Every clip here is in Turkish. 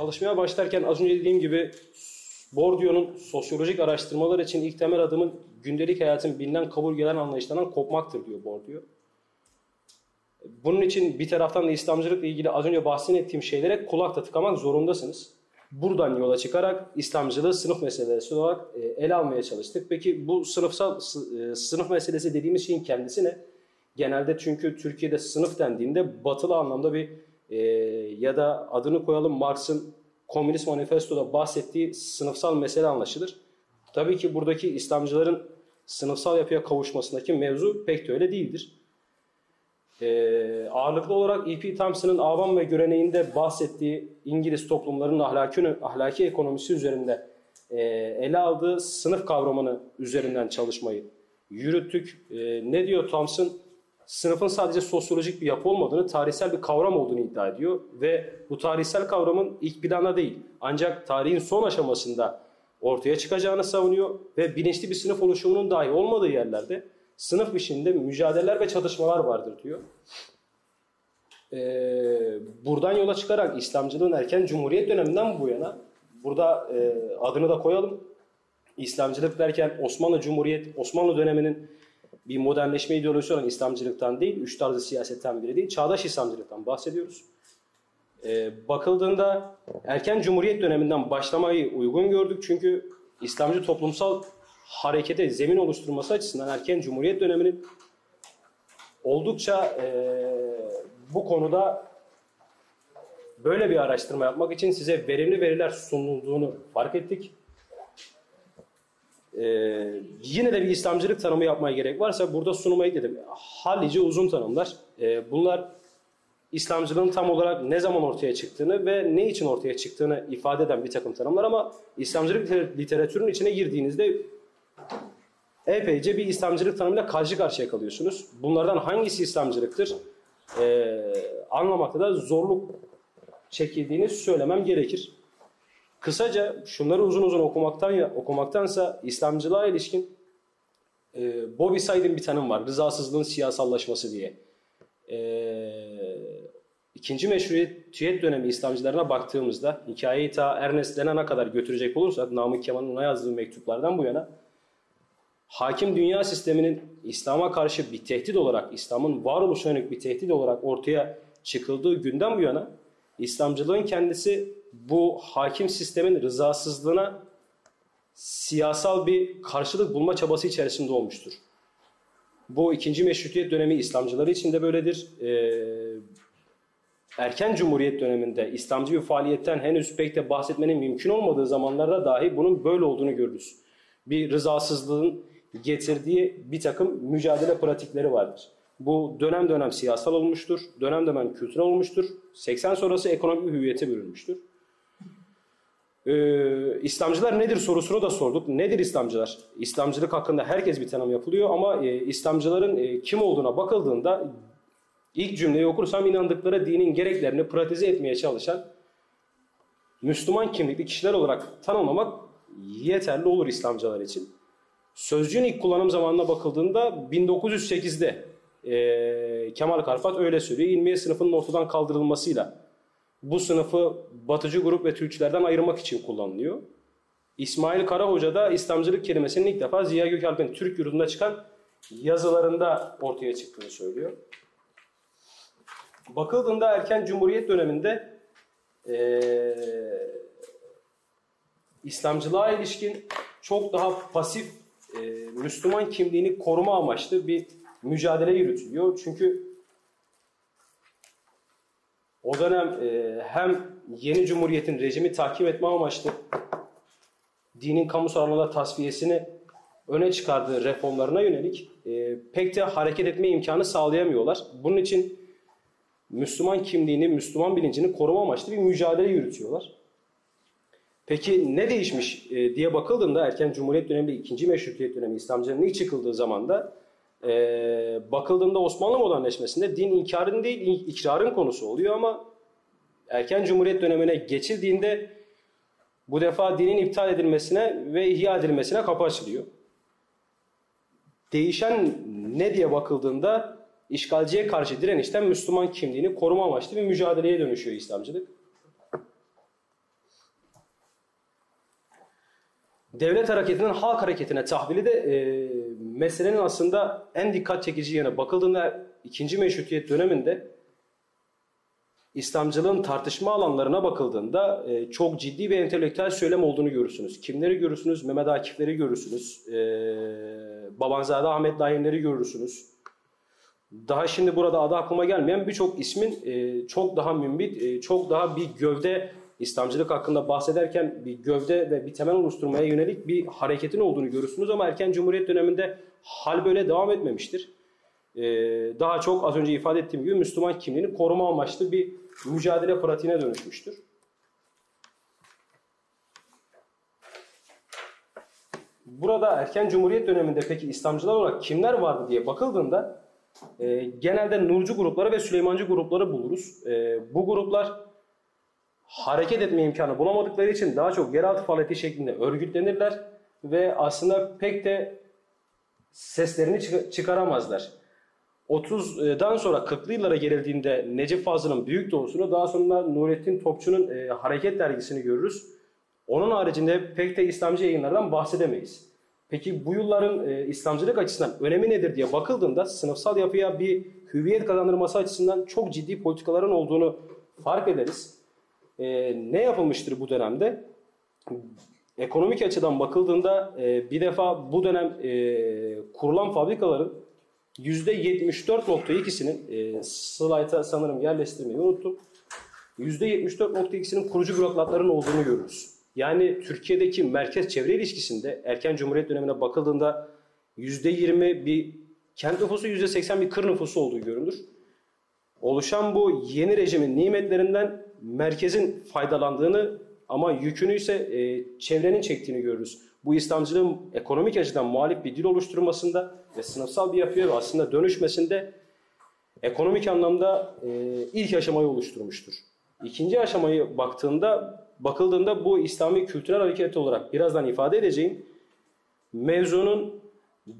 Çalışmaya başlarken az önce dediğim gibi Bourdieu'nun sosyolojik araştırmalar için ilk temel adımın gündelik hayatın bilinen kabul gelen anlayışlarından kopmaktır diyor Bourdieu. Bunun için bir taraftan da İslamcılıkla ilgili az önce bahsettiğim şeylere kulakta tıkamak zorundasınız. Buradan yola çıkarak İslamcılığı sınıf meselesi olarak e, ele almaya çalıştık. Peki bu sınıfsal e, sınıf meselesi dediğimiz şeyin kendisi ne? Genelde çünkü Türkiye'de sınıf dendiğinde batılı anlamda bir e, ya da adını koyalım Marx'ın Komünist Manifesto'da bahsettiği sınıfsal mesele anlaşılır. Tabii ki buradaki İslamcıların sınıfsal yapıya kavuşmasındaki mevzu pek de öyle değildir. Ee, ağırlıklı olarak E.P. Thompson'ın avam ve göreneğinde bahsettiği İngiliz toplumlarının ahlaki, ahlaki ekonomisi üzerinde e, ele aldığı sınıf kavramını üzerinden çalışmayı yürüttük. E, ne diyor Thompson? Sınıfın sadece sosyolojik bir yapı olmadığını, tarihsel bir kavram olduğunu iddia ediyor. Ve bu tarihsel kavramın ilk planda değil, ancak tarihin son aşamasında ortaya çıkacağını savunuyor. Ve bilinçli bir sınıf oluşumunun dahi olmadığı yerlerde sınıf içinde mücadeleler ve çatışmalar vardır diyor. Ee, buradan yola çıkarak İslamcılığın erken Cumhuriyet döneminden bu yana, burada e, adını da koyalım, İslamcılık derken Osmanlı Cumhuriyet, Osmanlı döneminin bir modernleşme ideolojisi olan İslamcılıktan değil, üç tarzı siyasetten biri değil, çağdaş İslamcılıktan bahsediyoruz. Ee, bakıldığında erken Cumhuriyet döneminden başlamayı uygun gördük çünkü İslamcı toplumsal harekete zemin oluşturması açısından erken Cumhuriyet döneminin oldukça e, bu konuda böyle bir araştırma yapmak için size verimli veriler sunulduğunu fark ettik. Ee, yine de bir İslamcılık tanımı yapmaya gerek varsa burada sunmayı dedim. Hallice uzun tanımlar. Ee, bunlar İslamcılığın tam olarak ne zaman ortaya çıktığını ve ne için ortaya çıktığını ifade eden bir takım tanımlar ama İslamcılık literatürünün içine girdiğinizde epeyce bir İslamcılık tanımıyla karşı karşıya kalıyorsunuz. Bunlardan hangisi İslamcılıktır ee, anlamakta da zorluk çekildiğini söylemem gerekir. Kısaca şunları uzun uzun okumaktan ya okumaktansa İslamcılığa ilişkin e, Bobby Said'in bir tanım var. Rızasızlığın siyasallaşması diye. E, ikinci meşruiyet dönemi İslamcılarına baktığımızda hikayeyi ta Ernest Renan'a kadar götürecek olursak Namık Kemal'in ona yazdığı mektuplardan bu yana hakim dünya sisteminin İslam'a karşı bir tehdit olarak, İslam'ın varoluşuna yönelik bir tehdit olarak ortaya çıkıldığı günden bu yana İslamcılığın kendisi bu hakim sistemin rızasızlığına siyasal bir karşılık bulma çabası içerisinde olmuştur. Bu ikinci meşrutiyet dönemi İslamcıları için de böyledir. Ee, erken Cumhuriyet döneminde İslamcı bir faaliyetten henüz pek de bahsetmenin mümkün olmadığı zamanlarda dahi bunun böyle olduğunu görürüz. Bir rızasızlığın getirdiği bir takım mücadele pratikleri vardır. Bu dönem dönem siyasal olmuştur, dönem dönem kültürel olmuştur. 80 sonrası ekonomik hüviyete bürünmüştür. Ee, İslamcılar nedir sorusunu da sorduk. Nedir İslamcılar? İslamcılık hakkında herkes bir tanım yapılıyor ama e, İslamcıların e, kim olduğuna bakıldığında ilk cümleyi okursam inandıkları dinin gereklerini pratize etmeye çalışan Müslüman kimlikli kişiler olarak tanımlamak yeterli olur İslamcılar için. Sözcüğün ilk kullanım zamanına bakıldığında 1908'de e, Kemal Karfat öyle söylüyor. İlmiye sınıfının ortadan kaldırılmasıyla bu sınıfı batıcı grup ve Türkçülerden ayırmak için kullanılıyor. İsmail Karahoca da İslamcılık kelimesinin ilk defa Ziya Gökalp'in Türk yurdunda çıkan yazılarında ortaya çıktığını söylüyor. Bakıldığında erken Cumhuriyet döneminde ee, İslamcılığa ilişkin çok daha pasif e, Müslüman kimliğini koruma amaçlı bir mücadele yürütülüyor. Çünkü o dönem e, hem yeni cumhuriyetin rejimi takip etme amaçlı dinin kamusal alanında tasfiyesini öne çıkardığı reformlarına yönelik e, pek de hareket etme imkanı sağlayamıyorlar. Bunun için Müslüman kimliğini, Müslüman bilincini koruma amaçlı bir mücadele yürütüyorlar. Peki ne değişmiş e, diye bakıldığında erken Cumhuriyet dönemi, ikinci meşrutiyet dönemi İslamcının ilk çıkıldığı zamanda e, bakıldığında Osmanlı modernleşmesinde din inkarın değil ikrarın konusu oluyor ama erken cumhuriyet dönemine geçildiğinde bu defa dinin iptal edilmesine ve ihya edilmesine kapı açılıyor. Değişen ne diye bakıldığında işgalciye karşı direnişten Müslüman kimliğini koruma amaçlı bir mücadeleye dönüşüyor İslamcılık. Devlet hareketinden halk hareketine tahvili de e, meselenin aslında en dikkat çekici yanı. Bakıldığında ikinci meşrutiyet döneminde İslamcılığın tartışma alanlarına bakıldığında e, çok ciddi bir entelektüel söylem olduğunu görürsünüz. Kimleri görürsünüz? Mehmet Akif'leri görürsünüz. E, Babanzade Ahmet Naim'leri görürsünüz. Daha şimdi burada adı aklıma gelmeyen birçok ismin e, çok daha mümbit, e, çok daha bir gövde İslamcılık hakkında bahsederken bir gövde ve bir temel oluşturmaya yönelik bir hareketin olduğunu görürsünüz ama erken Cumhuriyet döneminde hal böyle devam etmemiştir. Ee, daha çok az önce ifade ettiğim gibi Müslüman kimliğini koruma amaçlı bir mücadele pratiğine dönüşmüştür. Burada erken Cumhuriyet döneminde peki İslamcılar olarak kimler vardı diye bakıldığında e, genelde Nurcu grupları ve Süleymancı grupları buluruz. E, bu gruplar hareket etme imkanı bulamadıkları için daha çok yeraltı faaliyeti şeklinde örgütlenirler ve aslında pek de seslerini çıkaramazlar. 30'dan sonra 40'lı yıllara gelindiğinde Necip Fazıl'ın Büyük Doğusu'nu daha sonra Nurettin Topçu'nun e, Hareket dergisini görürüz. Onun haricinde pek de İslamcı yayınlardan bahsedemeyiz. Peki bu yılların e, İslamcılık açısından önemi nedir diye bakıldığında sınıfsal yapıya bir hüviyet kazandırması açısından çok ciddi politikaların olduğunu fark ederiz. E, ne yapılmıştır bu dönemde? Ekonomik açıdan bakıldığında e, bir defa bu dönem e, kurulan fabrikaların %74.2'sinin e, slayta sanırım yerleştirmeyi unuttum. %74.2'sinin kurucu bürokratların olduğunu görürüz. Yani Türkiye'deki merkez çevre ilişkisinde erken cumhuriyet dönemine bakıldığında %20 bir kent nüfusu %80 bir kır nüfusu olduğu görülür. Oluşan bu yeni rejimin nimetlerinden merkezin faydalandığını ama yükünü ise e, çevrenin çektiğini görürüz. Bu İslamcılığın ekonomik açıdan muhalif bir dil oluşturmasında ve sınıfsal bir yapıya aslında dönüşmesinde ekonomik anlamda e, ilk aşamayı oluşturmuştur. İkinci aşamayı baktığında, bakıldığında bu İslami kültürel hareket olarak birazdan ifade edeceğim mevzunun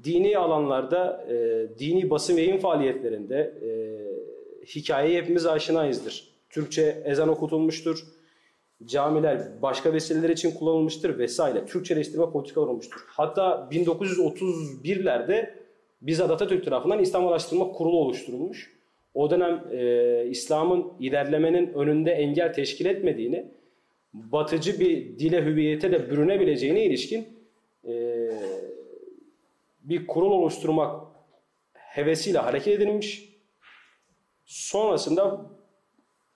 dini alanlarda, e, dini basın ve yayın faaliyetlerinde e, hikayeyi hepimiz aşinayızdır. Türkçe ezan okutulmuştur camiler başka vesileler için kullanılmıştır vesaire. Türkçeleştirme politikalar olmuştur. Hatta 1931'lerde bizzat Atatürk tarafından İslam Araştırma Kurulu oluşturulmuş. O dönem e, İslam'ın ilerlemenin önünde engel teşkil etmediğini, batıcı bir dile hüviyete de bürünebileceğine ilişkin e, bir kurul oluşturmak hevesiyle hareket edilmiş. Sonrasında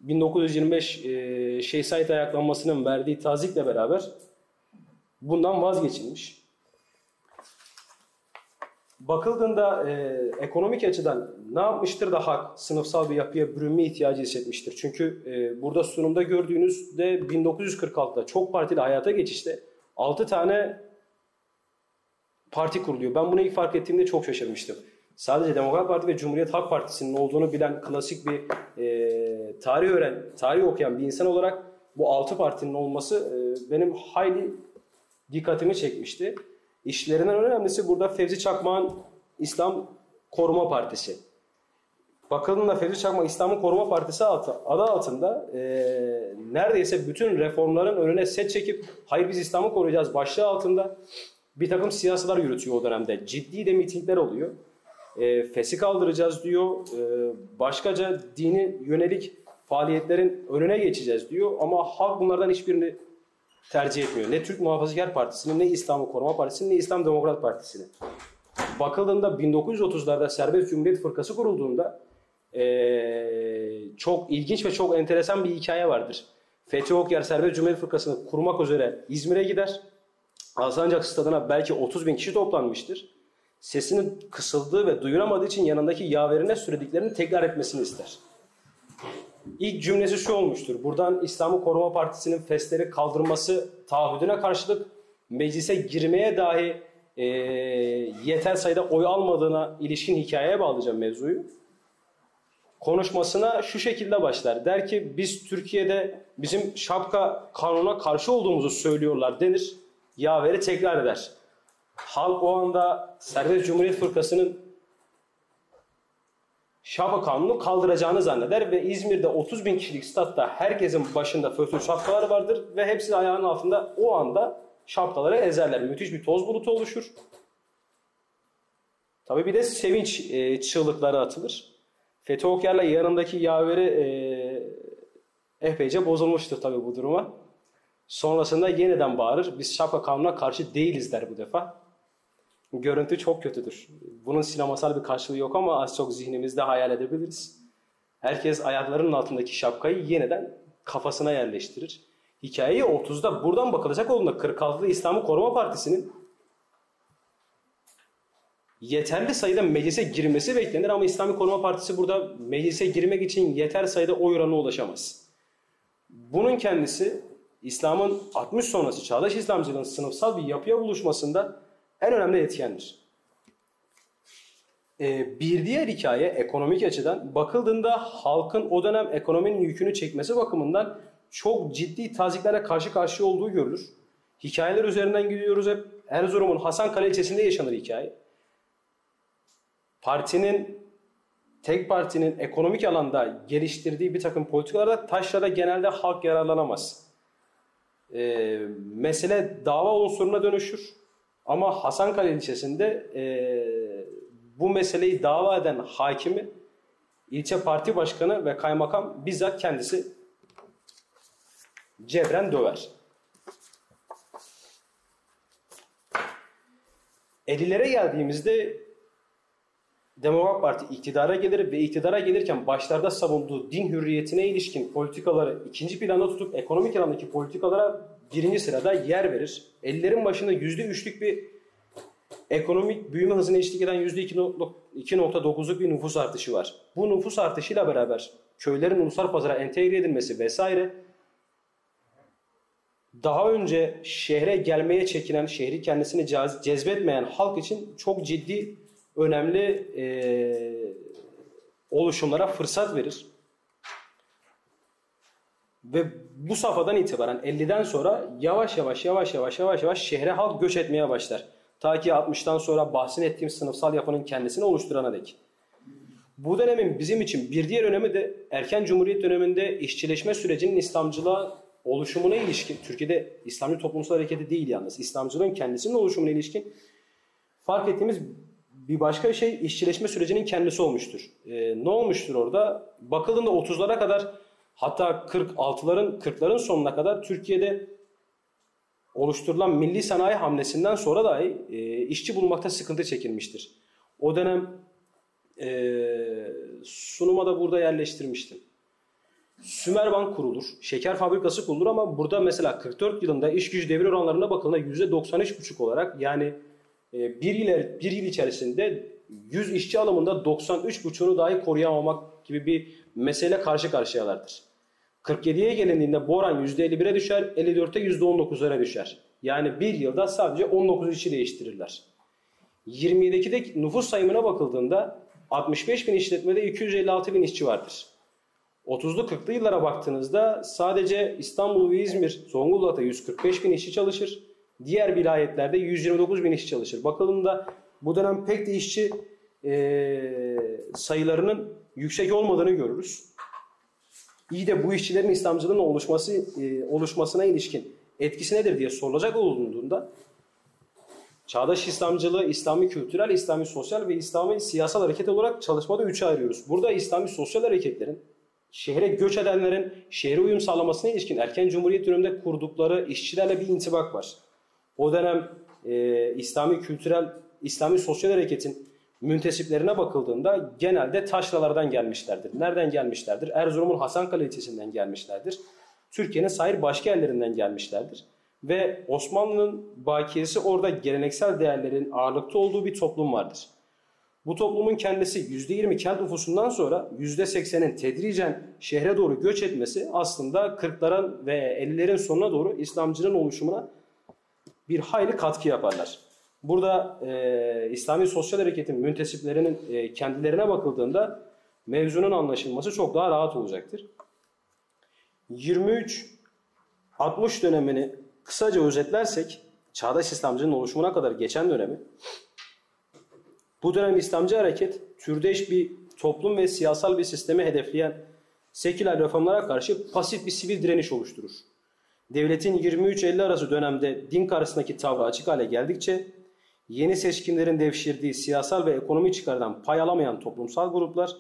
1925 e, Şeyh Said ayaklanmasının verdiği tazikle beraber bundan vazgeçilmiş. Bakıldığında e, ekonomik açıdan ne yapmıştır da hak sınıfsal bir yapıya bürünme ihtiyacı hissetmiştir. Çünkü e, burada sunumda gördüğünüzde 1946'da çok partili hayata geçişte 6 tane parti kuruluyor. Ben bunu ilk fark ettiğimde çok şaşırmıştım sadece Demokrat Parti ve Cumhuriyet Halk Partisi'nin olduğunu bilen klasik bir e, tarih öğren, tarih okuyan bir insan olarak bu altı partinin olması e, benim hayli dikkatimi çekmişti. İşlerinden önemlisi burada Fevzi Çakmak'ın İslam Koruma Partisi. Bakıldığında Fevzi Çakmak İslam'ın Koruma Partisi adı altında e, neredeyse bütün reformların önüne set çekip hayır biz İslam'ı koruyacağız başlığı altında bir takım siyasalar yürütüyor o dönemde. Ciddi de mitingler oluyor e, fesi kaldıracağız diyor. E, başkaca dini yönelik faaliyetlerin önüne geçeceğiz diyor. Ama halk bunlardan hiçbirini tercih etmiyor. Ne Türk Muhafazakar Partisi'ni, ne İslam'ı Koruma Partisi'ni, ne İslam Demokrat Partisi'ni. Bakıldığında 1930'larda Serbest Cumhuriyet Fırkası kurulduğunda ee, çok ilginç ve çok enteresan bir hikaye vardır. Fethi Okyar Serbest Cumhuriyet Fırkası'nı kurmak üzere İzmir'e gider. Alsancak stadına belki 30 bin kişi toplanmıştır sesinin kısıldığı ve duyuramadığı için yanındaki yaverine söylediklerini tekrar etmesini ister. İlk cümlesi şu olmuştur. Buradan İslam'ı Koruma Partisi'nin fesleri kaldırması taahhüdüne karşılık meclise girmeye dahi e, yeter sayıda oy almadığına ilişkin hikayeye bağlayacağım mevzuyu. Konuşmasına şu şekilde başlar. Der ki biz Türkiye'de bizim şapka kanuna karşı olduğumuzu söylüyorlar denir. Yaveri tekrar eder. Halk o anda Serbest Cumhuriyet Fırkası'nın şapka kanunu kaldıracağını zanneder ve İzmir'de 30 bin kişilik statta herkesin başında fötür şapkalar vardır ve hepsi ayağının altında o anda şapkaları ezerler. Müthiş bir toz bulutu oluşur. Tabi bir de sevinç e, çığlıkları atılır. Fethi Okyar'la yanındaki yaveri e, epeyce bozulmuştur tabi bu duruma. Sonrasında yeniden bağırır. Biz şapka kanuna karşı değiliz der bu defa. Görüntü çok kötüdür. Bunun sinemasal bir karşılığı yok ama az çok zihnimizde hayal edebiliriz. Herkes ayaklarının altındaki şapkayı yeniden kafasına yerleştirir. Hikayeyi 30'da buradan bakılacak olduğunda 46'da İslam'ı Koruma Partisi'nin yeterli sayıda meclise girmesi beklenir ama İslami Koruma Partisi burada meclise girmek için yeter sayıda oy oranına ulaşamaz. Bunun kendisi İslam'ın 60 sonrası çağdaş İslamcılığın sınıfsal bir yapıya buluşmasında en önemli etkendir. Ee, bir diğer hikaye ekonomik açıdan bakıldığında halkın o dönem ekonominin yükünü çekmesi bakımından çok ciddi taziklere karşı karşıya olduğu görülür. Hikayeler üzerinden gidiyoruz hep. Erzurum'un Hasan Kale ilçesinde yaşanır hikaye. Partinin, tek partinin ekonomik alanda geliştirdiği bir takım politikalarda taşrada genelde halk yararlanamaz. Ee, mesele dava unsuruna dönüşür. Ama Hasankale ilçesinde e, bu meseleyi dava eden hakimi ilçe parti başkanı ve kaymakam bizzat kendisi cebren döver. 50'lere geldiğimizde Demokrat Parti iktidara gelir ve iktidara gelirken başlarda savunduğu din hürriyetine ilişkin politikaları ikinci planda tutup ekonomik alandaki politikalara birinci sırada yer verir. 50'lerin başında %3'lük bir ekonomik büyüme hızına eşlik eden %2.9'luk bir nüfus artışı var. Bu nüfus artışıyla beraber köylerin ulusal pazara entegre edilmesi vesaire daha önce şehre gelmeye çekinen, şehri kendisini cezbetmeyen halk için çok ciddi, önemli e, oluşumlara fırsat verir. Ve bu safhadan itibaren 50'den sonra yavaş yavaş yavaş yavaş yavaş yavaş şehre halk göç etmeye başlar. Ta ki 60'tan sonra bahsini ettiğim sınıfsal yapının kendisini oluşturana dek. Bu dönemin bizim için bir diğer önemi de erken cumhuriyet döneminde işçileşme sürecinin İslamcılığa oluşumuna ilişkin, Türkiye'de İslamcı toplumsal hareketi değil yalnız, İslamcılığın kendisinin oluşumuna ilişkin fark ettiğimiz bir başka şey işçileşme sürecinin kendisi olmuştur. Ee, ne olmuştur orada? Bakıldığında 30'lara kadar hatta 46'ların 40'ların sonuna kadar Türkiye'de oluşturulan milli sanayi hamlesinden sonra dahi e, işçi bulmakta sıkıntı çekilmiştir. O dönem e, sunuma da burada yerleştirmiştim. Sümerbank kurulur, şeker fabrikası kurulur ama burada mesela 44 yılında iş gücü devir oranlarına bakıldığında %93,5 olarak yani e, bir, yıl, bir yıl içerisinde 100 işçi alımında 93,5'unu dahi koruyamamak gibi bir mesele karşı karşıyalardır. 47'ye gelindiğinde bu oran %51'e düşer, 54'te %19'lara düşer. Yani bir yılda sadece 19 işi değiştirirler. 27'deki nüfus sayımına bakıldığında 65 bin işletmede 256 bin işçi vardır. 30'lu 40'lı yıllara baktığınızda sadece İstanbul ve İzmir, Zonguldak'ta 145 bin işçi çalışır. Diğer vilayetlerde 129 bin işçi çalışır. Bakıldığında bu dönem pek de işçi e, sayılarının yüksek olmadığını görürüz. İyi de bu işçilerin İslamcılığın oluşması e, oluşmasına ilişkin etkisi nedir diye sorulacak olduğunda Çağdaş İslamcılığı İslami kültürel, İslami sosyal ve İslami siyasal hareket olarak çalışmada üçe ayırıyoruz. Burada İslami sosyal hareketlerin şehre göç edenlerin şehre uyum sağlamasına ilişkin erken cumhuriyet döneminde kurdukları işçilerle bir intibak var. O dönem e, İslami kültürel, İslami sosyal hareketin müntesiplerine bakıldığında genelde taşralardan gelmişlerdir. Nereden gelmişlerdir? Erzurum'un Hasankale ilçesinden gelmişlerdir. Türkiye'nin sahil başka yerlerinden gelmişlerdir. Ve Osmanlı'nın bakiyesi orada geleneksel değerlerin ağırlıkta olduğu bir toplum vardır. Bu toplumun kendisi %20 kent nüfusundan sonra %80'in tedricen şehre doğru göç etmesi aslında 40'ların ve 50'lerin sonuna doğru İslamcının oluşumuna bir hayli katkı yaparlar. Burada e, İslami Sosyal Hareket'in müntesiplerinin e, kendilerine bakıldığında mevzunun anlaşılması çok daha rahat olacaktır. 23-60 dönemini kısaca özetlersek, Çağdaş İslamcının oluşumuna kadar geçen dönemi, bu dönem İslamcı hareket türdeş bir toplum ve siyasal bir sistemi hedefleyen seküler reformlara karşı pasif bir sivil direniş oluşturur. Devletin 23-50 arası dönemde din karşısındaki tavrı açık hale geldikçe yeni seçkinlerin devşirdiği siyasal ve ekonomi çıkardan pay alamayan toplumsal gruplar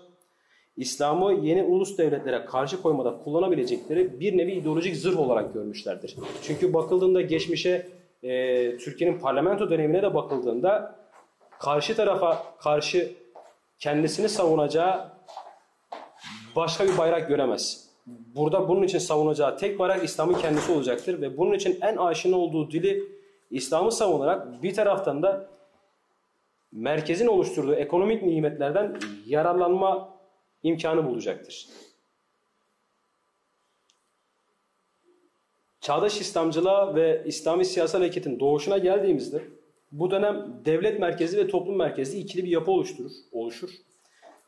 İslam'ı yeni ulus devletlere karşı koymada kullanabilecekleri bir nevi ideolojik zırh olarak görmüşlerdir. Çünkü bakıldığında geçmişe e, Türkiye'nin parlamento dönemine de bakıldığında karşı tarafa karşı kendisini savunacağı başka bir bayrak göremez. Burada bunun için savunacağı tek bayrak İslam'ın kendisi olacaktır ve bunun için en aşina olduğu dili İslam'ı savunarak bir taraftan da merkezin oluşturduğu ekonomik nimetlerden yararlanma imkanı bulacaktır. Çağdaş İslamcılığa ve İslami siyasal hareketin doğuşuna geldiğimizde bu dönem devlet merkezi ve toplum merkezli ikili bir yapı oluşturur, oluşur.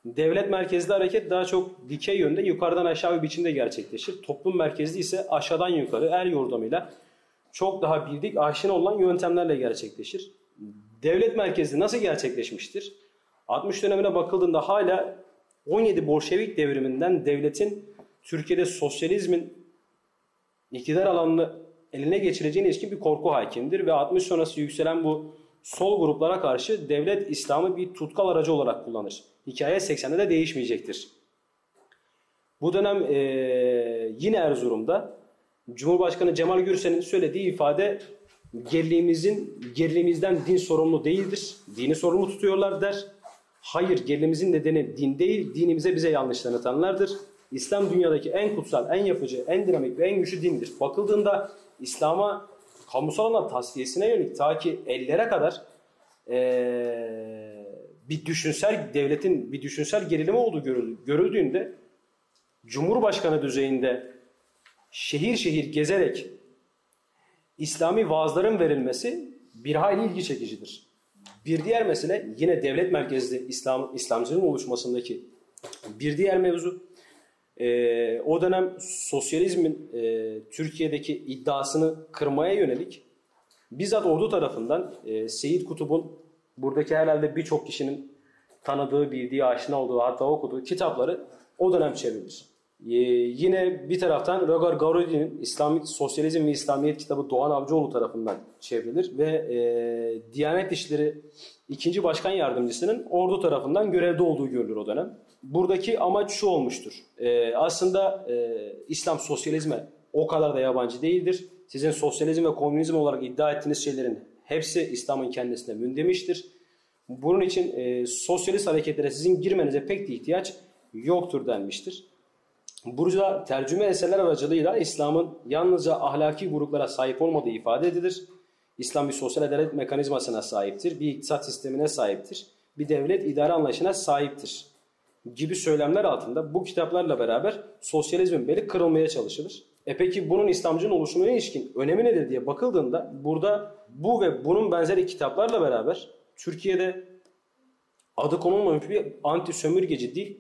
Devlet merkezli hareket daha çok dikey yönde yukarıdan aşağı bir biçimde gerçekleşir. Toplum merkezli ise aşağıdan yukarı el yordamıyla çok daha bildik, aşina olan yöntemlerle gerçekleşir. Devlet merkezli nasıl gerçekleşmiştir? 60 dönemine bakıldığında hala 17 Bolşevik devriminden devletin Türkiye'de sosyalizmin iktidar alanını eline geçireceğine ilişkin bir korku hakimdir ve 60 sonrası yükselen bu sol gruplara karşı devlet İslam'ı bir tutkal aracı olarak kullanır. Hikaye 80'de de değişmeyecektir. Bu dönem e, yine Erzurum'da Cumhurbaşkanı Cemal Gürsel'in söylediği ifade geriliğimizin geriliğimizden din sorumlu değildir. Dini sorumlu tutuyorlar der. Hayır gerilimizin nedeni din değil, dinimize bize yanlış tanıtanlardır. İslam dünyadaki en kutsal, en yapıcı, en dinamik ve en güçlü dindir. Bakıldığında İslam'a kamusal alan tasfiyesine yönelik ta ki ellere kadar ee, bir düşünsel devletin bir düşünsel gerilimi olduğu görüldüğünde Cumhurbaşkanı düzeyinde şehir şehir gezerek İslami vaazların verilmesi bir hayli ilgi çekicidir. Bir diğer mesele yine devlet merkezli İslam İslamcılığın oluşmasındaki bir diğer mevzu e, o dönem sosyalizmin e, Türkiye'deki iddiasını kırmaya yönelik bizzat ordu tarafından e, Seyit Kutub'un buradaki herhalde birçok kişinin tanıdığı, bildiği, aşina olduğu hatta okuduğu kitapları o dönem çevrilir. Ee, yine bir taraftan Roger Gauridi'nin İslami Sosyalizm ve İslamiyet kitabı Doğan Avcıoğlu tarafından çevrilir ve e, Diyanet İşleri ikinci Başkan Yardımcısının ordu tarafından görevde olduğu görülür o dönem. Buradaki amaç şu olmuştur. E, aslında e, İslam sosyalizme o kadar da yabancı değildir. Sizin sosyalizm ve komünizm olarak iddia ettiğiniz şeylerin hepsi İslam'ın kendisine mündemiştir. Bunun için e, sosyalist hareketlere sizin girmenize pek de ihtiyaç yoktur denmiştir. Burada tercüme eserler aracılığıyla İslam'ın yalnızca ahlaki gruplara sahip olmadığı ifade edilir. İslam bir sosyal adalet mekanizmasına sahiptir, bir iktisat sistemine sahiptir, bir devlet idare anlayışına sahiptir gibi söylemler altında bu kitaplarla beraber sosyalizmin beli kırılmaya çalışılır. E peki bunun İslamcının oluşumuna ilişkin önemi nedir diye bakıldığında burada bu ve bunun benzeri kitaplarla beraber Türkiye'de adı konulmamış bir anti sömürgeci dil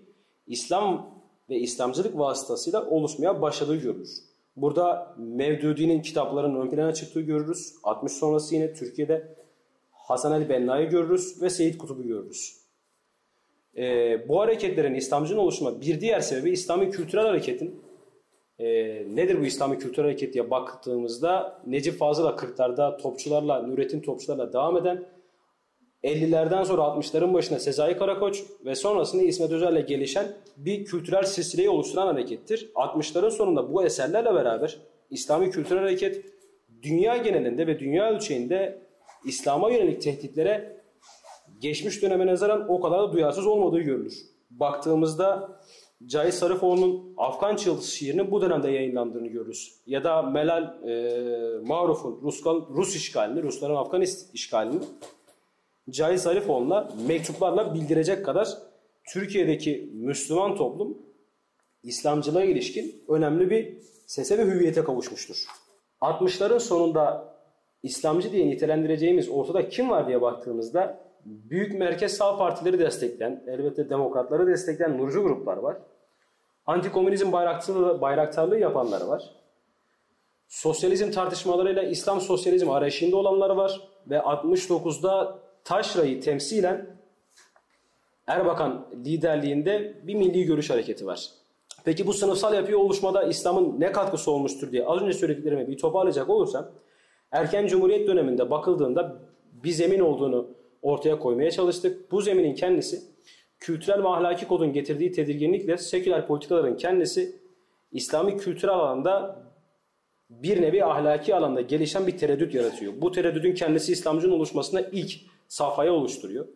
İslam ve İslamcılık vasıtasıyla oluşmaya başladığı görülür. Burada Mevdudi'nin kitaplarının ön plana çıktığı görürüz. 60 sonrası yine Türkiye'de Hasan Ali Benna'yı görürüz ve Seyit Kutub'u görürüz. Ee, bu hareketlerin İslamcının oluşma bir diğer sebebi İslami kültürel hareketin e, nedir bu İslami kültürel hareket diye baktığımızda Necip Fazıl'a 40'larda topçularla, Nurettin topçularla devam eden 50'lerden sonra 60'ların başına Sezai Karakoç ve sonrasında İsmet Özel'le gelişen bir kültürel silsileyi oluşturan harekettir. 60'ların sonunda bu eserlerle beraber İslami kültürel hareket dünya genelinde ve dünya ölçeğinde İslam'a yönelik tehditlere geçmiş döneme nazaran o kadar da duyarsız olmadığı görülür. Baktığımızda Cahit Sarıfoğlu'nun Afgan Çığlısı şiirinin bu dönemde yayınlandığını görürüz. Ya da Melal e, Maruf'un Rus, Rus işgalini, Rusların Afgan işgalini Cahit Zarifoğlu'na mektuplarla bildirecek kadar Türkiye'deki Müslüman toplum İslamcılığa ilişkin önemli bir sese ve hüviyete kavuşmuştur. 60'ların sonunda İslamcı diye nitelendireceğimiz ortada kim var diye baktığımızda büyük merkez sağ partileri destekleyen, elbette demokratları destekleyen nurcu gruplar var. Antikomünizm bayraktarlığı, bayraktarlığı yapanlar var. Sosyalizm tartışmalarıyla İslam sosyalizm arayışında olanlar var. Ve 69'da Taşra'yı temsilen Erbakan liderliğinde bir milli görüş hareketi var. Peki bu sınıfsal yapıya oluşmada İslam'ın ne katkısı olmuştur diye az önce söylediklerimi bir toparlayacak olursam erken cumhuriyet döneminde bakıldığında bir zemin olduğunu ortaya koymaya çalıştık. Bu zeminin kendisi kültürel ve ahlaki kodun getirdiği tedirginlikle seküler politikaların kendisi İslami kültürel alanda bir nevi ahlaki alanda gelişen bir tereddüt yaratıyor. Bu tereddüdün kendisi İslamcının oluşmasında ilk safhaya oluşturuyor.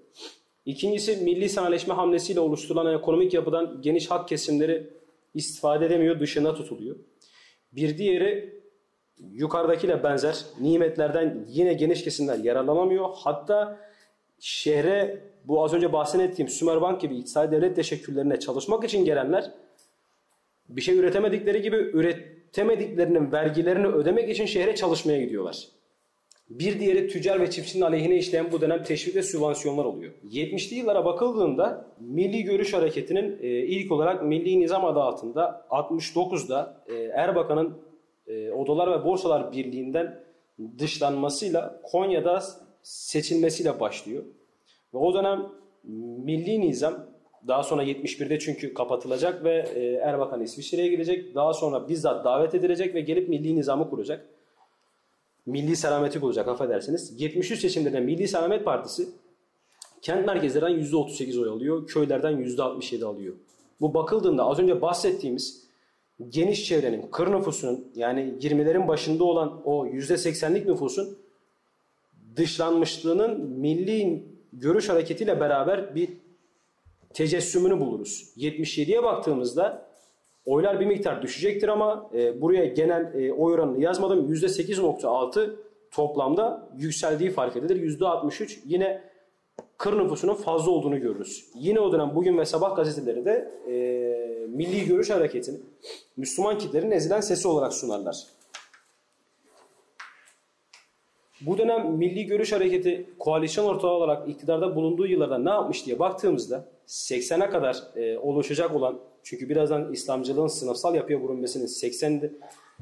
İkincisi milli sanayileşme hamlesiyle oluşturulan ekonomik yapıdan geniş hak kesimleri istifade edemiyor, dışına tutuluyor. Bir diğeri yukarıdakiyle benzer nimetlerden yine geniş kesimler yararlanamıyor. Hatta şehre bu az önce bahsettiğim Sümerbank gibi iktisadi devlet teşekküllerine çalışmak için gelenler bir şey üretemedikleri gibi üretemediklerinin vergilerini ödemek için şehre çalışmaya gidiyorlar. Bir diğeri tüccar ve çiftçinin aleyhine işleyen bu dönem teşvik ve sübvansiyonlar oluyor. 70'li yıllara bakıldığında Milli Görüş Hareketi'nin e, ilk olarak Milli Nizam adı altında 69'da e, Erbakan'ın e, Odalar ve Borsalar Birliği'nden dışlanmasıyla Konya'da seçilmesiyle başlıyor. Ve o dönem Milli Nizam daha sonra 71'de çünkü kapatılacak ve e, Erbakan İsviçre'ye gidecek. Daha sonra bizzat davet edilecek ve gelip milli nizamı kuracak. Milli selameti kuracak affedersiniz. 73 seçimlerinde Milli Selamet Partisi kent merkezlerden %38 oy alıyor. Köylerden %67 alıyor. Bu bakıldığında az önce bahsettiğimiz geniş çevrenin, kır nüfusunun yani 20'lerin başında olan o %80'lik nüfusun dışlanmışlığının milli görüş hareketiyle beraber bir tecessümünü buluruz. 77'ye baktığımızda oylar bir miktar düşecektir ama e, buraya genel e, oy oranını yazmadım. %8.6 toplamda yükseldiği fark edilir. %63 yine kır nüfusunun fazla olduğunu görürüz. Yine o dönem Bugün ve Sabah gazeteleri de e, Milli Görüş Hareketi'ni Müslüman kitlerin ezilen sesi olarak sunarlar. Bu dönem Milli Görüş Hareketi koalisyon ortağı olarak iktidarda bulunduğu yıllarda ne yapmış diye baktığımızda 80'e kadar e, oluşacak olan çünkü birazdan İslamcılığın sınıfsal yapıya vurulmasının 80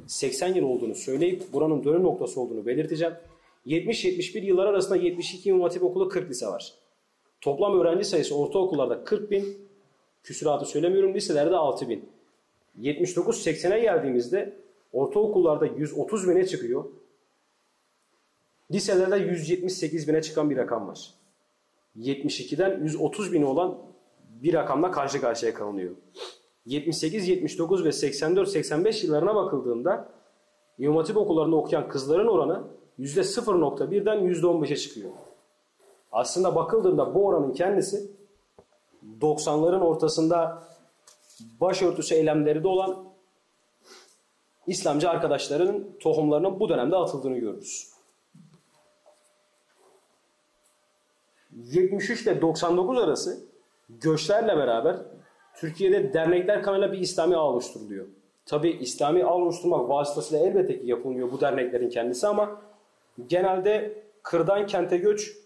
80 yıl olduğunu söyleyip buranın dönüm noktası olduğunu belirteceğim. 70-71 yıllar arasında 72 İmam Hatip Okulu 40 lise var. Toplam öğrenci sayısı ortaokullarda 40 bin, küsuratı söylemiyorum, liselerde 6 bin. 79-80'e geldiğimizde ortaokullarda 130 bine çıkıyor. Liselerde 178 bine çıkan bir rakam var. 72'den 130 bine olan bir rakamla karşı karşıya kalınıyor. 78, 79 ve 84, 85 yıllarına bakıldığında İmam Hatip okullarında okuyan kızların oranı %0.1'den %15'e çıkıyor. Aslında bakıldığında bu oranın kendisi 90'ların ortasında başörtüsü eylemleri de olan İslamcı arkadaşların tohumlarının bu dönemde atıldığını görürüz. 73 ile 99 arası göçlerle beraber Türkiye'de dernekler kanalıyla bir İslami ağ oluşturuluyor. Tabi İslami ağ oluşturmak vasıtasıyla elbette ki yapılmıyor bu derneklerin kendisi ama genelde kırdan kente göç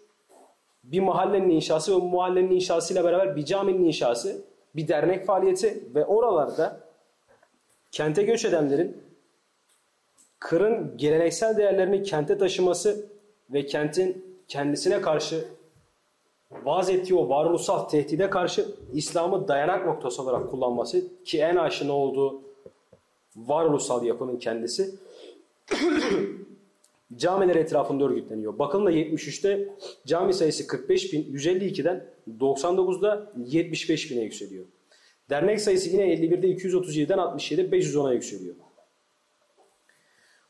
bir mahallenin inşası ve mahallenin inşasıyla beraber bir caminin inşası, bir dernek faaliyeti ve oralarda kente göç edenlerin kırın geleneksel değerlerini kente taşıması ve kentin kendisine karşı vaaz ettiği o varoluşsal tehdide karşı İslam'ı dayanak noktası olarak kullanması ki en aşina olduğu varoluşsal yapının kendisi camiler etrafında örgütleniyor. Bakın da 73'te cami sayısı 45 bin, 152'den 99'da 75 bine yükseliyor. Dernek sayısı yine 51'de 237'den 67, 510'a yükseliyor.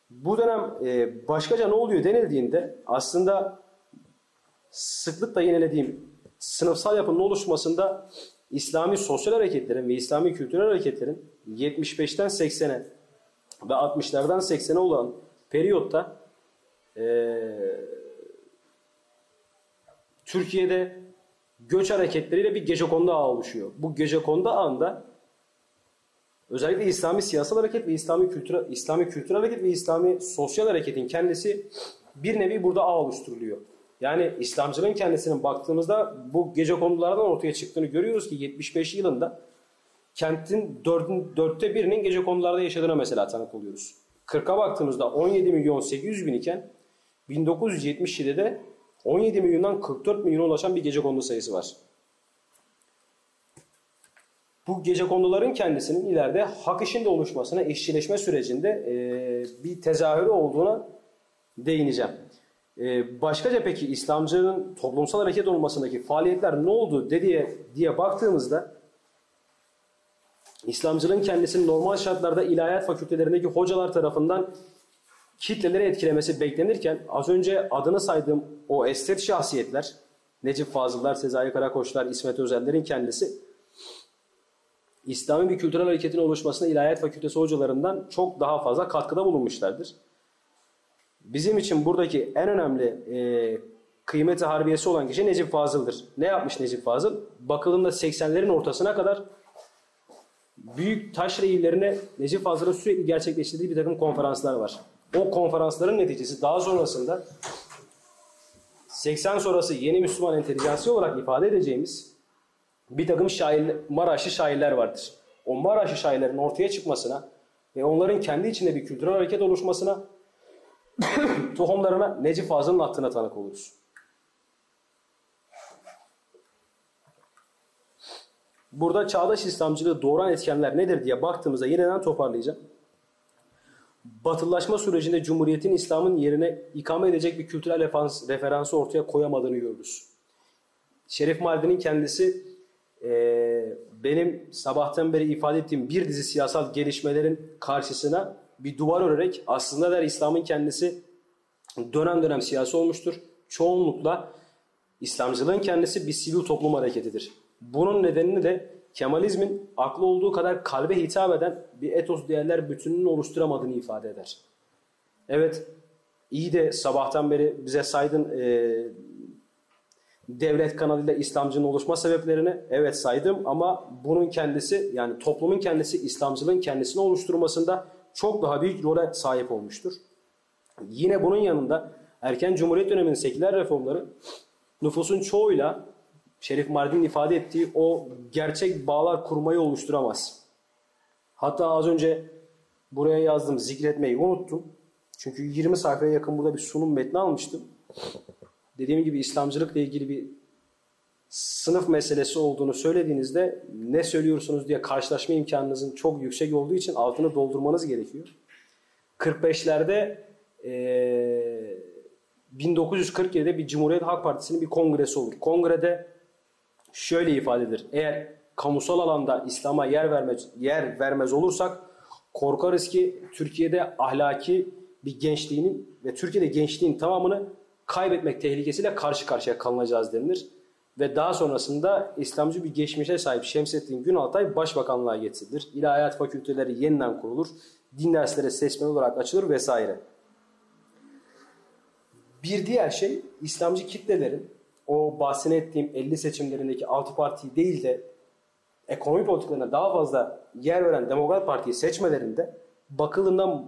Bu dönem e, başkaca ne oluyor denildiğinde aslında sıklıkla yenilediğim sınıfsal yapının oluşmasında İslami sosyal hareketlerin ve İslami kültürel hareketlerin 75'ten 80'e ve 60'lardan 80'e olan periyotta e, Türkiye'de göç hareketleriyle bir gecekonda ağı oluşuyor. Bu gecekonda ağında özellikle İslami siyasal hareket ve İslami kültür İslami kültürel hareket ve İslami sosyal hareketin kendisi bir nevi burada ağ oluşturuluyor. Yani İslamcılığın kendisinin baktığımızda bu gece konulardan ortaya çıktığını görüyoruz ki 75 yılında kentin dördün, dörtte birinin gece konularda yaşadığına mesela tanık oluyoruz. 40'a baktığımızda 17 milyon 800 bin iken 1977'de 17 milyondan 44 milyona ulaşan bir gece kondu sayısı var. Bu gece konduların kendisinin ileride hak işinde oluşmasına, işçileşme sürecinde e, bir tezahürü olduğuna değineceğim. E, başkaca peki İslamcılığın toplumsal hareket olmasındaki faaliyetler ne oldu diye, diye baktığımızda İslamcılığın kendisini normal şartlarda ilahiyat fakültelerindeki hocalar tarafından kitleleri etkilemesi beklenirken az önce adını saydığım o estet şahsiyetler Necip Fazıllar, Sezai Karakoçlar, İsmet Özeller'in kendisi İslami bir kültürel hareketin oluşmasına ilahiyat fakültesi hocalarından çok daha fazla katkıda bulunmuşlardır. Bizim için buradaki en önemli e, kıymeti harbiyesi olan kişi Necip Fazıl'dır. Ne yapmış Necip Fazıl? Bakıldığında 80'lerin ortasına kadar büyük taş illerine Necip Fazıl'ın sürekli gerçekleştirdiği bir takım konferanslar var. O konferansların neticesi daha sonrasında 80 sonrası yeni Müslüman entelijansiye olarak ifade edeceğimiz bir takım şair, Maraşlı şairler vardır. O Maraşlı şairlerin ortaya çıkmasına ve onların kendi içinde bir kültürel hareket oluşmasına tohumlarına Necip Fazıl'ın attığına tanık oluruz. Burada çağdaş İslamcılığı doğuran etkenler nedir diye baktığımızda yeniden toparlayacağım. Batılılaşma sürecinde Cumhuriyet'in İslam'ın yerine ikame edecek bir kültürel referans, referansı ortaya koyamadığını görürüz. Şerif Mardin'in kendisi e, benim sabahtan beri ifade ettiğim bir dizi siyasal gelişmelerin karşısına bir duvar örerek aslında der İslam'ın kendisi dönem dönem siyasi olmuştur. Çoğunlukla İslamcılığın kendisi bir sivil toplum hareketidir. Bunun nedenini de Kemalizmin aklı olduğu kadar kalbe hitap eden bir etos değerler bütününü oluşturamadığını ifade eder. Evet, iyi de sabahtan beri bize saydın e, devlet kanalıyla İslamcının oluşma sebeplerini evet saydım ama bunun kendisi yani toplumun kendisi İslamcılığın kendisini oluşturmasında çok daha büyük role sahip olmuştur. Yine bunun yanında erken Cumhuriyet döneminin seküler reformları nüfusun çoğuyla Şerif Mardin'in ifade ettiği o gerçek bağlar kurmayı oluşturamaz. Hatta az önce buraya yazdım zikretmeyi unuttum. Çünkü 20 sayfaya yakın burada bir sunum metni almıştım. Dediğim gibi İslamcılıkla ilgili bir sınıf meselesi olduğunu söylediğinizde ne söylüyorsunuz diye karşılaşma imkanınızın çok yüksek olduğu için altını doldurmanız gerekiyor. 45'lerde e, 1947'de bir Cumhuriyet Halk Partisi'nin bir kongresi olur. Kongrede şöyle ifade edilir. Eğer kamusal alanda İslam'a yer vermez, yer vermez olursak korkarız ki Türkiye'de ahlaki bir gençliğinin ve Türkiye'de gençliğin tamamını kaybetmek tehlikesiyle karşı karşıya kalınacağız denilir. Ve daha sonrasında İslamcı bir geçmişe sahip Şemsettin Günaltay başbakanlığa getirilir. İlahiyat fakülteleri yeniden kurulur. Din dersleri seçmen olarak açılır vesaire. Bir diğer şey İslamcı kitlelerin o bahsini ettiğim 50 seçimlerindeki altı partiyi değil de ekonomi politikalarına daha fazla yer veren Demokrat Parti'yi seçmelerinde bakıldığında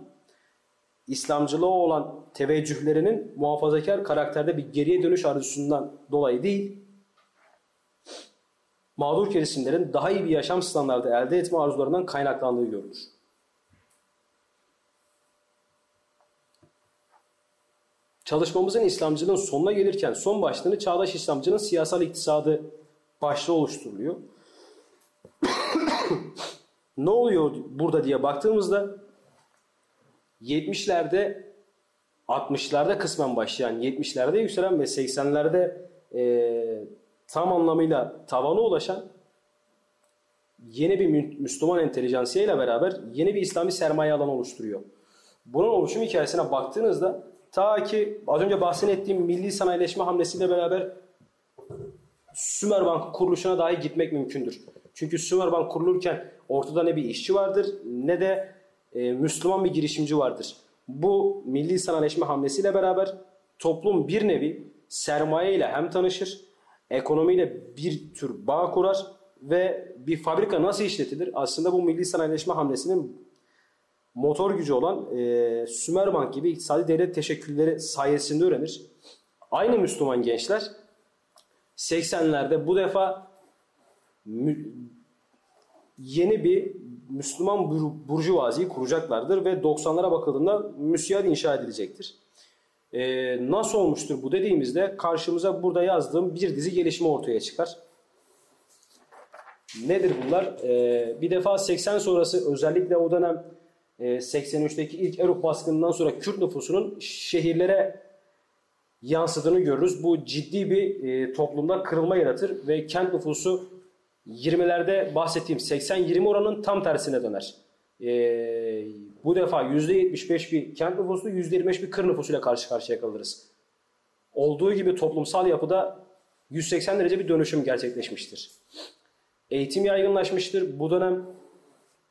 İslamcılığa olan teveccühlerinin muhafazakar karakterde bir geriye dönüş arzusundan dolayı değil, mağdur kesimlerin daha iyi bir yaşam standartı elde etme arzularından kaynaklandığı görülür. Çalışmamızın İslamcılığın sonuna gelirken son başlığını çağdaş İslamcılığın siyasal iktisadı başlığı oluşturuluyor. ne oluyor burada diye baktığımızda 70'lerde 60'larda kısmen başlayan, 70'lerde yükselen ve 80'lerde e, tam anlamıyla tavana ulaşan yeni bir Müslüman entelijansiye ile beraber yeni bir İslami sermaye alanı oluşturuyor. Bunun oluşum hikayesine baktığınızda Ta ki az önce bahsettiğim milli sanayileşme hamlesiyle beraber Sümerbank kuruluşuna dahi gitmek mümkündür. Çünkü Sümerbank kurulurken ortada ne bir işçi vardır ne de e, Müslüman bir girişimci vardır. Bu milli sanayileşme hamlesiyle beraber toplum bir nevi sermaye ile hem tanışır, ekonomiyle bir tür bağ kurar ve bir fabrika nasıl işletilir? Aslında bu milli sanayileşme hamlesinin motor gücü olan e, Sümerbank gibi iktisadi devlet teşekkülleri sayesinde öğrenir. Aynı Müslüman gençler 80'lerde bu defa yeni bir Müslüman bur burjuvaziyi kuracaklardır ve 90'lara bakıldığında müsiyat inşa edilecektir. Ee, nasıl olmuştur bu dediğimizde karşımıza burada yazdığım bir dizi gelişme ortaya çıkar. Nedir bunlar? Ee, bir defa 80 sonrası özellikle o dönem e, 83'teki ilk Eruk baskınından sonra Kürt nüfusunun şehirlere yansıdığını görürüz. Bu ciddi bir e, toplumda kırılma yaratır ve kent nüfusu 20'lerde bahsettiğim 80-20 oranın tam tersine döner. E, bu defa %75 bir kent nüfusu, %25 bir kır nüfusuyla karşı karşıya kalırız. Olduğu gibi toplumsal yapıda 180 derece bir dönüşüm gerçekleşmiştir. Eğitim yaygınlaşmıştır. Bu dönem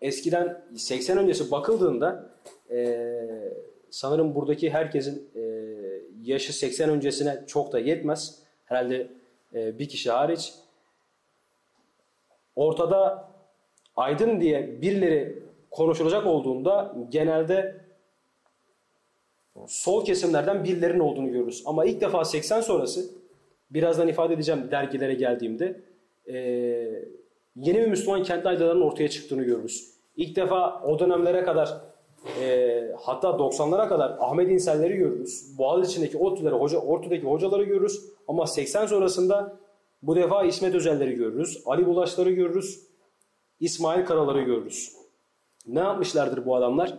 eskiden 80 öncesi bakıldığında e, sanırım buradaki herkesin e, yaşı 80 öncesine çok da yetmez. Herhalde e, bir kişi hariç. Ortada aydın diye birileri konuşulacak olduğunda genelde sol kesimlerden birilerinin olduğunu görürüz. Ama ilk defa 80 sonrası birazdan ifade edeceğim dergilere geldiğimde e, yeni bir Müslüman kentli aydınlarının ortaya çıktığını görürüz. İlk defa o dönemlere kadar e, hatta 90'lara kadar Ahmet İnselleri görürüz. Boğaziçi'ndeki ODTÜ'leri, hoca, ORTÜ'deki hocaları görürüz. Ama 80 sonrasında bu defa İsmet Özelleri görürüz. Ali Bulaşları görürüz. İsmail Karaları görürüz. Ne yapmışlardır bu adamlar?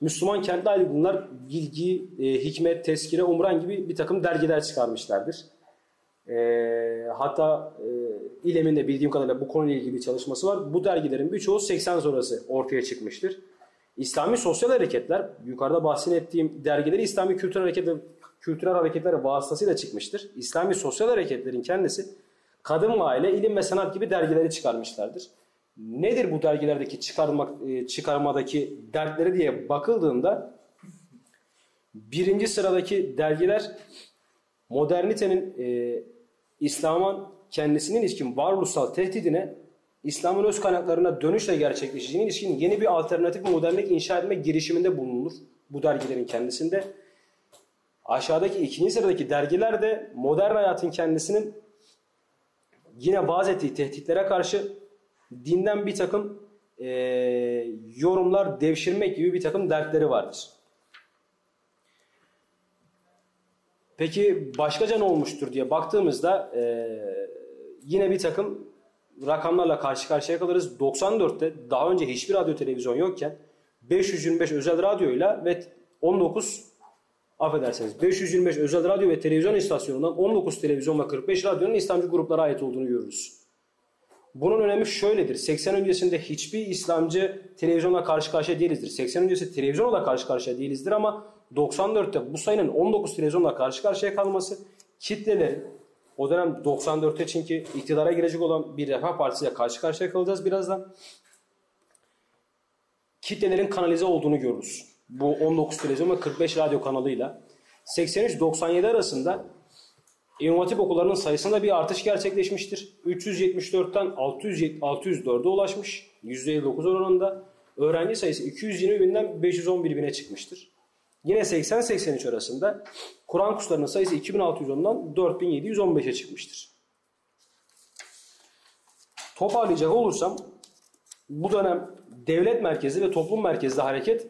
Müslüman kentli aydınlar bilgi, e, hikmet, tezkire, umran gibi bir takım dergiler çıkarmışlardır. E, hatta e, İLEM'in de bildiğim kadarıyla bu konuyla ilgili çalışması var. Bu dergilerin birçoğu 80 sonrası ortaya çıkmıştır. İslami sosyal hareketler, yukarıda bahsettiğim dergileri İslami kültürel hareketler, kültürel hareketler vasıtasıyla çıkmıştır. İslami sosyal hareketlerin kendisi kadın ve aile, ilim ve sanat gibi dergileri çıkarmışlardır. Nedir bu dergilerdeki çıkarma, e, çıkarmadaki dertleri diye bakıldığında birinci sıradaki dergiler modernitenin e, İslam'ın kendisinin ilişkin varoluşsal tehdidine İslam'ın öz kaynaklarına dönüşle gerçekleşeceğine ilişkin yeni bir alternatif modernlik inşa etme girişiminde bulunur bu dergilerin kendisinde. Aşağıdaki ikinci sıradaki dergiler de modern hayatın kendisinin yine vaaz ettiği tehditlere karşı dinden bir takım e, yorumlar devşirmek gibi bir takım dertleri vardır. Peki başkaca ne olmuştur diye baktığımızda e, yine bir takım rakamlarla karşı karşıya kalırız. 94'te daha önce hiçbir radyo televizyon yokken 525 özel radyoyla ve 19 affedersiniz 525 özel radyo ve televizyon istasyonundan 19 televizyon ve 45 radyonun İslamcı gruplara ait olduğunu görürüz. Bunun önemi şöyledir. 80 öncesinde hiçbir İslamcı televizyonla karşı karşıya değilizdir. 80 öncesi televizyonla karşı karşıya değilizdir ama 94'te bu sayının 19 televizyonla karşı karşıya kalması kitlelerin o dönem 94'te çünkü iktidara girecek olan bir Refah Partisi ile karşı karşıya kalacağız birazdan. Kitlelerin kanalize olduğunu görürüz. Bu 19 televizyon ve 45 radyo kanalıyla. 83-97 arasında İmam Hatip okullarının sayısında bir artış gerçekleşmiştir. 374'ten 604'e ulaşmış. %59 oranında. Öğrenci sayısı 220 binden 511 bine çıkmıştır. Yine 80-83 arasında Kur'an kurslarının sayısı 2610'dan 4715'e çıkmıştır. Toparlayacak olursam bu dönem devlet merkezi ve toplum merkezli hareket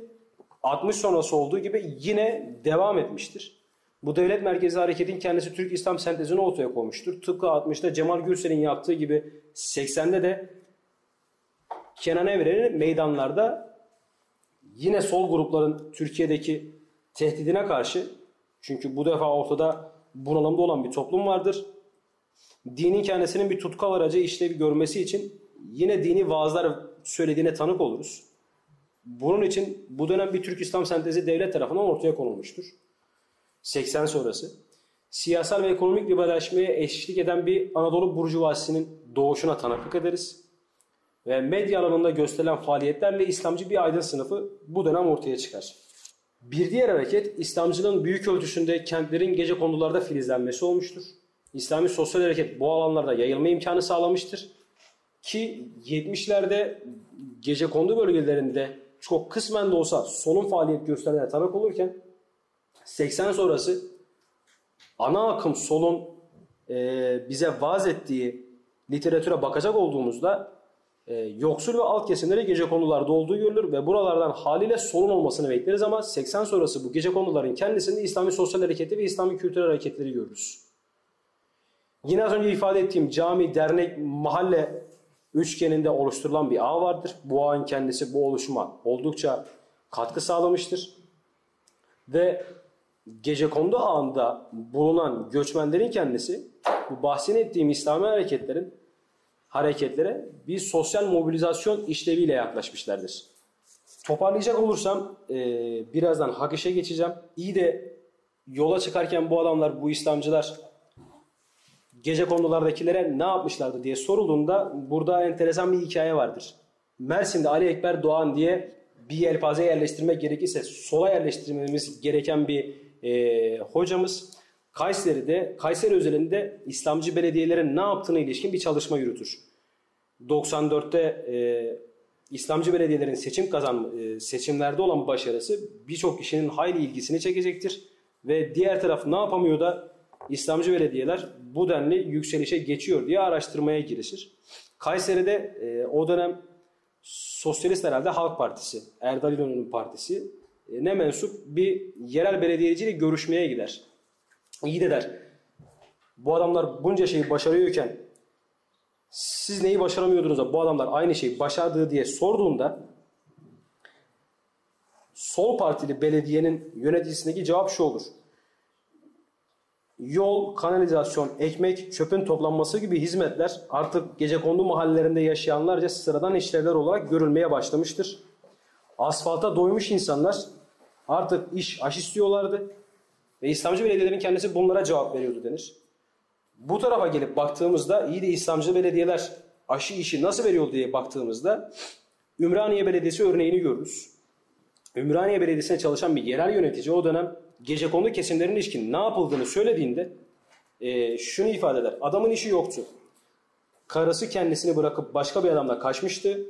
60 sonrası olduğu gibi yine devam etmiştir. Bu devlet merkezi hareketin kendisi Türk İslam sentezini ortaya koymuştur. Tıpkı 60'ta Cemal Gürsel'in yaptığı gibi 80'de de Kenan Evren'in meydanlarda yine sol grupların Türkiye'deki tehdidine karşı çünkü bu defa ortada bunalımda olan bir toplum vardır. Dinin kendisinin bir tutkal aracı işlevi görmesi için yine dini vaazlar söylediğine tanık oluruz. Bunun için bu dönem bir Türk İslam sentezi devlet tarafından ortaya konulmuştur. 80 sonrası. Siyasal ve ekonomik liberalleşmeye eşlik eden bir Anadolu burjuvasinin doğuşuna tanıklık ederiz. Ve medya alanında gösterilen faaliyetlerle İslamcı bir aydın sınıfı bu dönem ortaya çıkar. Bir diğer hareket İslamcılığın büyük ölçüsünde kentlerin gece kondularda filizlenmesi olmuştur. İslami sosyal hareket bu alanlarda yayılma imkanı sağlamıştır. Ki 70'lerde gece kondu bölgelerinde çok kısmen de olsa solun faaliyet gösterdiğine tanık olurken 80 sonrası ana akım solun e, bize vaaz ettiği literatüre bakacak olduğumuzda e, yoksul ve alt kesimleri gece konularda olduğu görülür ve buralardan haliyle solun olmasını bekleriz ama 80 sonrası bu gece konuların kendisinde İslami sosyal hareketi ve İslami kültürel hareketleri görürüz. Yine az önce ifade ettiğim cami, dernek, mahalle üçgeninde oluşturulan bir ağ vardır. Bu ağın kendisi bu oluşuma oldukça katkı sağlamıştır. Ve Gecekondu ağında bulunan göçmenlerin kendisi bu bahsettiğim İslami hareketlerin hareketlere bir sosyal mobilizasyon işleviyle yaklaşmışlardır. Toparlayacak olursam e, birazdan hak işe geçeceğim. İyi de yola çıkarken bu adamlar, bu İslamcılar gece konulardakilere ne yapmışlardı diye sorulduğunda burada enteresan bir hikaye vardır. Mersin'de Ali Ekber Doğan diye bir yelpaze yerleştirmek gerekirse sola yerleştirmemiz gereken bir e, hocamız Kayseri'de, Kayseri özelinde İslamcı belediyelerin ne yaptığına ilişkin bir çalışma yürütür. 94'te e, İslamcı belediyelerin seçim kazan e, seçimlerde olan başarısı birçok kişinin hayli ilgisini çekecektir. Ve diğer taraf ne yapamıyor da İslamcı belediyeler bu denli yükselişe geçiyor diye araştırmaya girişir. Kayseri'de e, o dönem Sosyalist herhalde Halk Partisi, Erdal İnönü'nün partisi ne mensup bir yerel belediyeciyle görüşmeye gider. İyi de der. Bu adamlar bunca şeyi başarıyorken siz neyi başaramıyordunuz da bu adamlar aynı şeyi başardığı diye sorduğunda sol partili belediyenin yöneticisindeki cevap şu olur. Yol, kanalizasyon, ekmek, çöpün toplanması gibi hizmetler artık gece kondu mahallelerinde yaşayanlarca sıradan işlevler olarak görülmeye başlamıştır. Asfalta doymuş insanlar artık iş aş istiyorlardı ve İslamcı belediyelerin kendisi bunlara cevap veriyordu denir. Bu tarafa gelip baktığımızda iyi de İslamcı belediyeler aşı işi nasıl veriyor diye baktığımızda Ümraniye Belediyesi örneğini görürüz. Ümraniye Belediyesi'ne çalışan bir yerel yönetici o dönem gece kondu kesimlerin ilişkin ne yapıldığını söylediğinde e, şunu ifade eder. Adamın işi yoktu. Karısı kendisini bırakıp başka bir adamla kaçmıştı.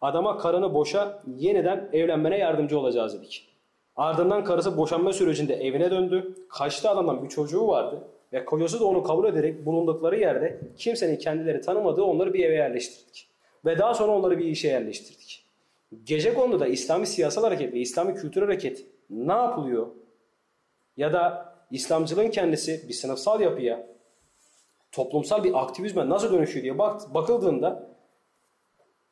Adama karını boşa yeniden evlenmene yardımcı olacağız dedik. Ardından karısı boşanma sürecinde evine döndü. Kaçtı adamdan bir çocuğu vardı. Ve kocası da onu kabul ederek bulundukları yerde kimsenin kendileri tanımadığı onları bir eve yerleştirdik. Ve daha sonra onları bir işe yerleştirdik. Gece konuda İslami siyasal hareket ve İslami kültür hareket ne yapılıyor? Ya da İslamcılığın kendisi bir sınıfsal yapıya, toplumsal bir aktivizme nasıl dönüşüyor diye bak, bakıldığında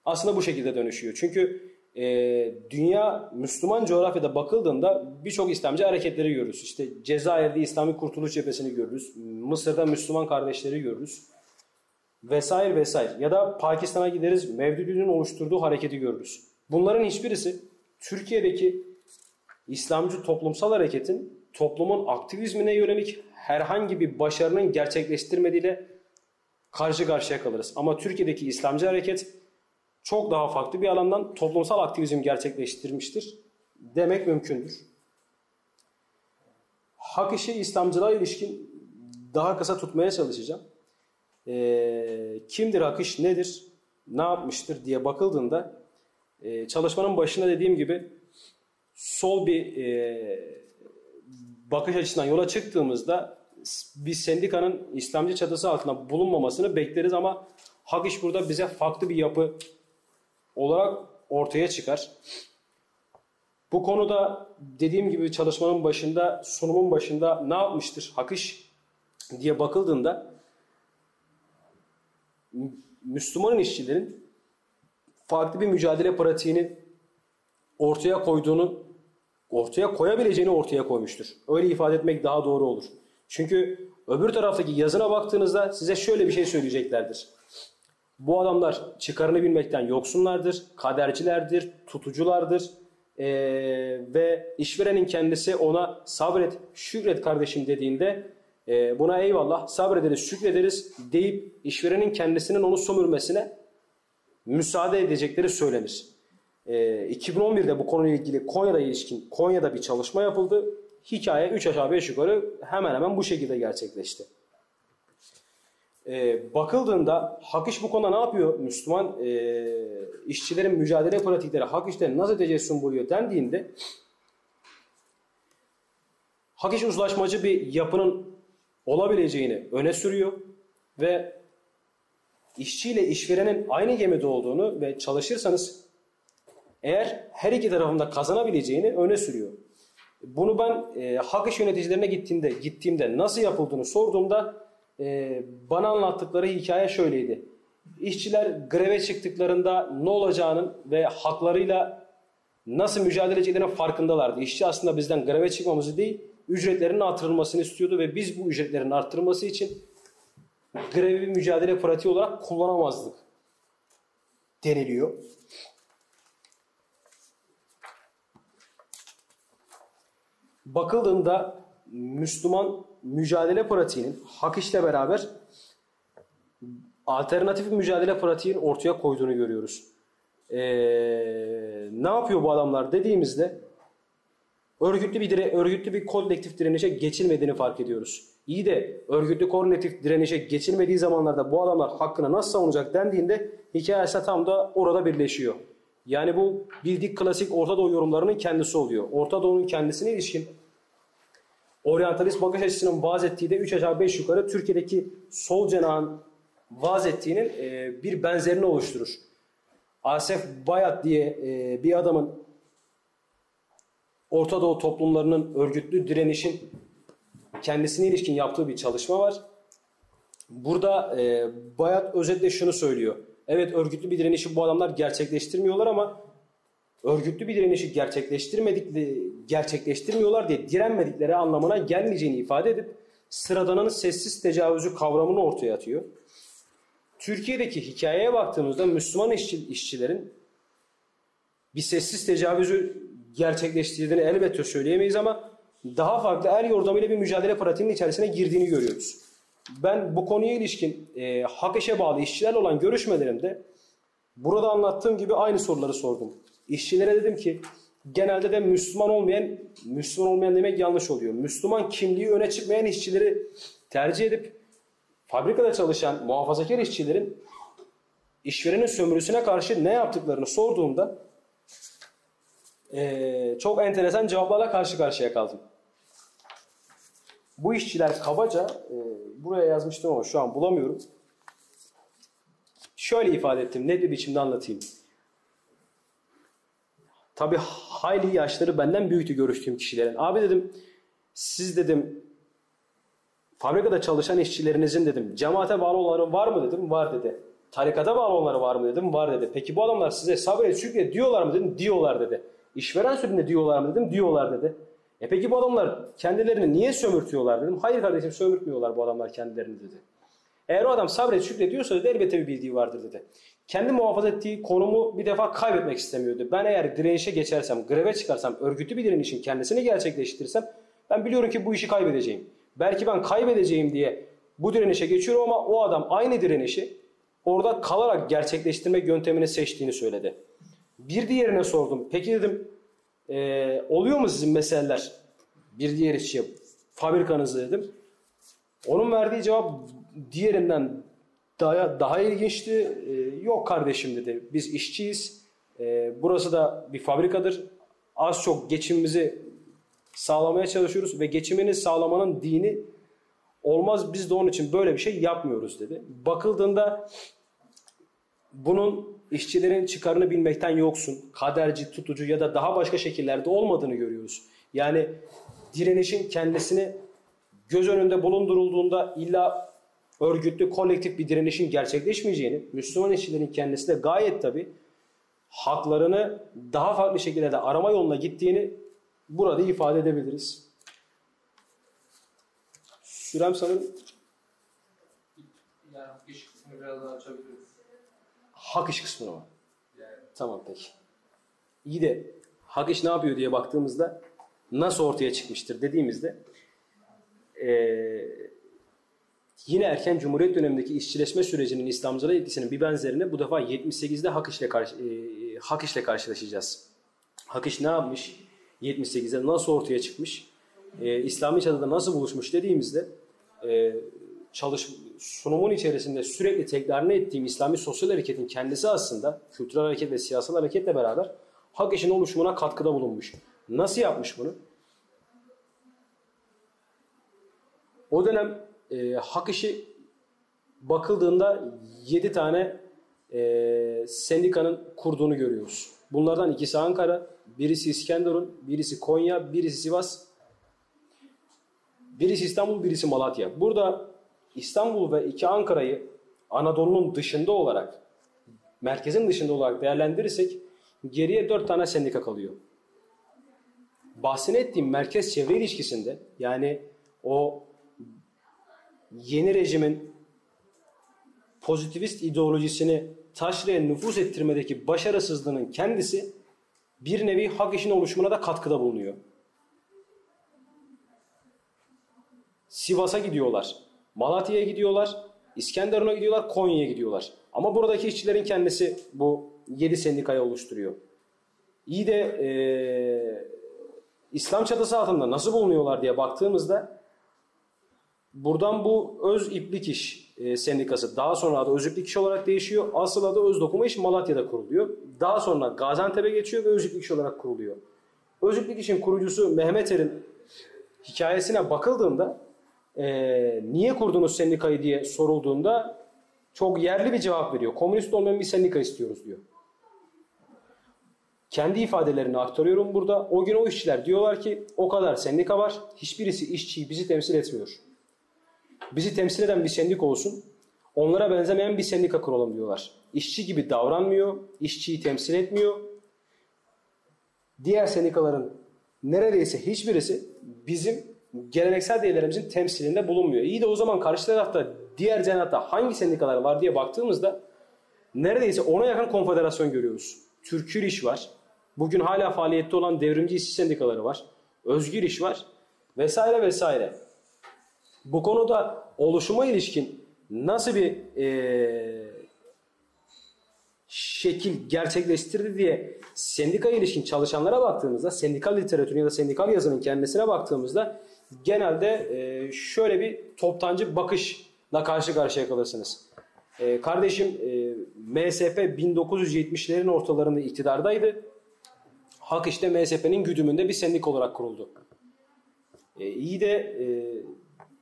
aslında bu şekilde dönüşüyor. Çünkü e, dünya Müslüman coğrafyada bakıldığında birçok İslamcı hareketleri görürüz. İşte Cezayir'de İslami Kurtuluş Cephesini görürüz. Mısır'da Müslüman kardeşleri görürüz. Vesaire vesaire. Ya da Pakistan'a gideriz Mevdudi'nin oluşturduğu hareketi görürüz. Bunların hiçbirisi Türkiye'deki İslamcı toplumsal hareketin toplumun aktivizmine yönelik herhangi bir başarının gerçekleştirmediğiyle karşı karşıya kalırız. Ama Türkiye'deki İslamcı hareket çok daha farklı bir alandan toplumsal aktivizm gerçekleştirmiştir demek mümkündür. Hak işi İslamcılığa ilişkin daha kısa tutmaya çalışacağım. E, kimdir hak iş nedir, ne yapmıştır diye bakıldığında e, çalışmanın başında dediğim gibi sol bir e, bakış açısından yola çıktığımızda bir sendikanın İslamcı çatısı altında bulunmamasını bekleriz ama hak iş burada bize farklı bir yapı olarak ortaya çıkar. Bu konuda dediğim gibi çalışmanın başında, sunumun başında ne yapmıştır Hakış diye bakıldığında Müslüman işçilerin farklı bir mücadele pratiğini ortaya koyduğunu, ortaya koyabileceğini ortaya koymuştur. Öyle ifade etmek daha doğru olur. Çünkü öbür taraftaki yazına baktığınızda size şöyle bir şey söyleyeceklerdir. Bu adamlar çıkarını bilmekten yoksunlardır, kadercilerdir, tutuculardır ee, ve işverenin kendisi ona sabret, şükret kardeşim dediğinde e, buna eyvallah sabrederiz, şükrederiz deyip işverenin kendisinin onu sömürmesine müsaade edecekleri söylenir. E, 2011'de bu konuyla ilgili Konya'da ilişkin Konya'da bir çalışma yapıldı. Hikaye 3 aşağı 5 yukarı hemen hemen bu şekilde gerçekleşti e, bakıldığında hak iş bu konuda ne yapıyor? Müslüman e, işçilerin mücadele pratikleri hak işlerini nasıl tecessüm buluyor dendiğinde hak iş uzlaşmacı bir yapının olabileceğini öne sürüyor ve işçiyle işverenin aynı gemide olduğunu ve çalışırsanız eğer her iki tarafında kazanabileceğini öne sürüyor. Bunu ben e, hak iş yöneticilerine gittiğimde, gittiğimde nasıl yapıldığını sorduğumda e, bana anlattıkları hikaye şöyleydi. İşçiler greve çıktıklarında ne olacağının ve haklarıyla nasıl mücadele edeceklerinin farkındalardı. İşçi aslında bizden greve çıkmamızı değil, ücretlerinin artırılmasını istiyordu ve biz bu ücretlerin arttırılması için grevi mücadele pratiği olarak kullanamazdık deniliyor. Bakıldığında Müslüman mücadele pratiğinin hak işle beraber alternatif mücadele pratiğinin ortaya koyduğunu görüyoruz. Ee, ne yapıyor bu adamlar dediğimizde örgütlü bir dire, örgütlü bir kolektif direnişe geçilmediğini fark ediyoruz. İyi de örgütlü kolektif direnişe geçilmediği zamanlarda bu adamlar hakkını nasıl savunacak dendiğinde hikaye ise tam da orada birleşiyor. Yani bu bildik klasik Orta Doğu yorumlarının kendisi oluyor. Orta Doğu'nun kendisine ilişkin oryantalist bakış açısının vaaz ettiği de 3 aşağı 5 yukarı Türkiye'deki sol cenahın vaaz ettiğinin e, bir benzerini oluşturur. Asef Bayat diye e, bir adamın Orta Doğu toplumlarının örgütlü direnişin kendisine ilişkin yaptığı bir çalışma var. Burada e, Bayat özetle şunu söylüyor. Evet örgütlü bir direnişi bu adamlar gerçekleştirmiyorlar ama örgütlü bir direnişi gerçekleştirmedikleri, gerçekleştirmiyorlar diye direnmedikleri anlamına gelmeyeceğini ifade edip sıradanın sessiz tecavüzü kavramını ortaya atıyor. Türkiye'deki hikayeye baktığımızda Müslüman işçi, işçilerin bir sessiz tecavüzü gerçekleştirdiğini elbette söyleyemeyiz ama daha farklı er yordamıyla bir mücadele pratiğinin içerisine girdiğini görüyoruz. Ben bu konuya ilişkin e, hak işe bağlı işçilerle olan görüşmelerimde burada anlattığım gibi aynı soruları sordum. İşçilere dedim ki genelde de Müslüman olmayan, Müslüman olmayan demek yanlış oluyor. Müslüman kimliği öne çıkmayan işçileri tercih edip fabrikada çalışan muhafazakar işçilerin işverenin sömürüsüne karşı ne yaptıklarını sorduğumda e, çok enteresan cevaplarla karşı karşıya kaldım. Bu işçiler kabaca, e, buraya yazmıştım ama şu an bulamıyorum. Şöyle ifade ettim, net bir biçimde anlatayım. Tabii hayli yaşları benden büyüktü görüştüğüm kişilerin. Abi dedim, siz dedim fabrikada çalışan işçilerinizin dedim cemaate bağlı olanları var mı dedim, var dedi. Tarikata bağlı olanları var mı dedim, var dedi. Peki bu adamlar size sabret şükret diyorlar mı dedim, diyorlar dedi. İşveren sürümünde diyorlar mı dedim, diyorlar dedi. E peki bu adamlar kendilerini niye sömürtüyorlar dedim. Hayır kardeşim sömürtmüyorlar bu adamlar kendilerini dedi. Eğer o adam sabret şükrediyorsa dedi elbette bir bildiği vardır dedi. Kendi muhafaza ettiği konumu bir defa kaybetmek istemiyordu. Ben eğer direnişe geçersem, greve çıkarsam, örgütlü bir direnişin kendisini gerçekleştirirsem ben biliyorum ki bu işi kaybedeceğim. Belki ben kaybedeceğim diye bu direnişe geçiyorum ama o adam aynı direnişi orada kalarak gerçekleştirmek yöntemini seçtiğini söyledi. Bir diğerine sordum. Peki dedim e, oluyor mu sizin meseleler? Bir diğer işçiye fabrikanızda dedim. Onun verdiği cevap diğerinden daha, daha ilginçti. E, yok kardeşim dedi. Biz işçiyiz. E, burası da bir fabrikadır. Az çok geçimimizi sağlamaya çalışıyoruz ve geçimini sağlamanın dini olmaz. Biz de onun için böyle bir şey yapmıyoruz dedi. Bakıldığında bunun işçilerin çıkarını bilmekten yoksun, kaderci, tutucu ya da daha başka şekillerde olmadığını görüyoruz. Yani direnişin kendisini göz önünde bulundurulduğunda illa örgütlü, kolektif bir direnişin gerçekleşmeyeceğini, Müslüman işçilerin kendisi de gayet tabi haklarını daha farklı şekillerde arama yoluna gittiğini burada ifade edebiliriz. Sürem sanırım Yani iş kısmını biraz daha açabiliriz. hak iş kısmına var. Yani Tamam peki. İyi de hak iş ne yapıyor diye baktığımızda nasıl ortaya çıkmıştır dediğimizde eee, yine erken Cumhuriyet dönemindeki işçileşme sürecinin İslamcılığa etkisinin bir benzerini bu defa 78'de hak işle, karşı, eee, hak işle karşılaşacağız. Hak iş ne yapmış? 78'de nasıl ortaya çıkmış? Eee İslami çatıda nasıl buluşmuş dediğimizde eee çalış sunumun içerisinde sürekli tekrarını ettiğim İslami sosyal hareketin kendisi aslında kültürel hareket ve siyasal hareketle beraber hak işin oluşumuna katkıda bulunmuş. Nasıl yapmış bunu? O dönem e, hak işi bakıldığında 7 tane e, sendikanın kurduğunu görüyoruz. Bunlardan ikisi Ankara, birisi İskenderun, birisi Konya, birisi Sivas, birisi İstanbul, birisi Malatya. Burada İstanbul ve iki Ankara'yı Anadolu'nun dışında olarak, merkezin dışında olarak değerlendirirsek geriye dört tane sendika kalıyor. Bahsini ettiğim merkez çevre ilişkisinde yani o yeni rejimin pozitivist ideolojisini taşraya nüfuz ettirmedeki başarısızlığının kendisi bir nevi hak işin oluşumuna da katkıda bulunuyor. Sivas'a gidiyorlar, Malatya'ya gidiyorlar, İskenderun'a gidiyorlar, Konya'ya gidiyorlar. Ama buradaki işçilerin kendisi bu 7 sendikayı oluşturuyor. İyi de e, İslam çatısı altında nasıl bulunuyorlar diye baktığımızda buradan bu Öz İplik İş e, Sendikası daha sonra adı Öz İplik İş olarak değişiyor. Asıl adı Öz Dokuma İş Malatya'da kuruluyor. Daha sonra Gaziantep'e geçiyor ve Öz İplik İş olarak kuruluyor. Öz İplik İş'in kurucusu Mehmet Er'in hikayesine bakıldığında e, niye kurdunuz sendikayı diye sorulduğunda çok yerli bir cevap veriyor. Komünist olmayan bir sendika istiyoruz diyor. Kendi ifadelerini aktarıyorum burada. O gün o işçiler diyorlar ki o kadar sendika var. Hiçbirisi işçiyi bizi temsil etmiyor. Bizi temsil eden bir sendika olsun. Onlara benzemeyen bir sendika kuralım diyorlar. İşçi gibi davranmıyor. işçiyi temsil etmiyor. Diğer sendikaların neredeyse hiçbirisi bizim geleneksel değerlerimizin temsilinde bulunmuyor. İyi de o zaman karşı tarafta diğer cenahta hangi sendikalar var diye baktığımızda neredeyse ona yakın konfederasyon görüyoruz. Türkür İş var. Bugün hala faaliyette olan devrimci işçi sendikaları var. Özgür İş var. Vesaire vesaire. Bu konuda oluşuma ilişkin nasıl bir e, şekil gerçekleştirdi diye sendika ilişkin çalışanlara baktığımızda, sendikal literatürün ya da sendikal yazının kendisine baktığımızda genelde e, şöyle bir toptancı bakışla karşı karşıya kalırsınız. E, kardeşim e, MSP 1970'lerin ortalarında iktidardaydı. Hak işte MSP'nin güdümünde bir sendik olarak kuruldu. E, iyi de e,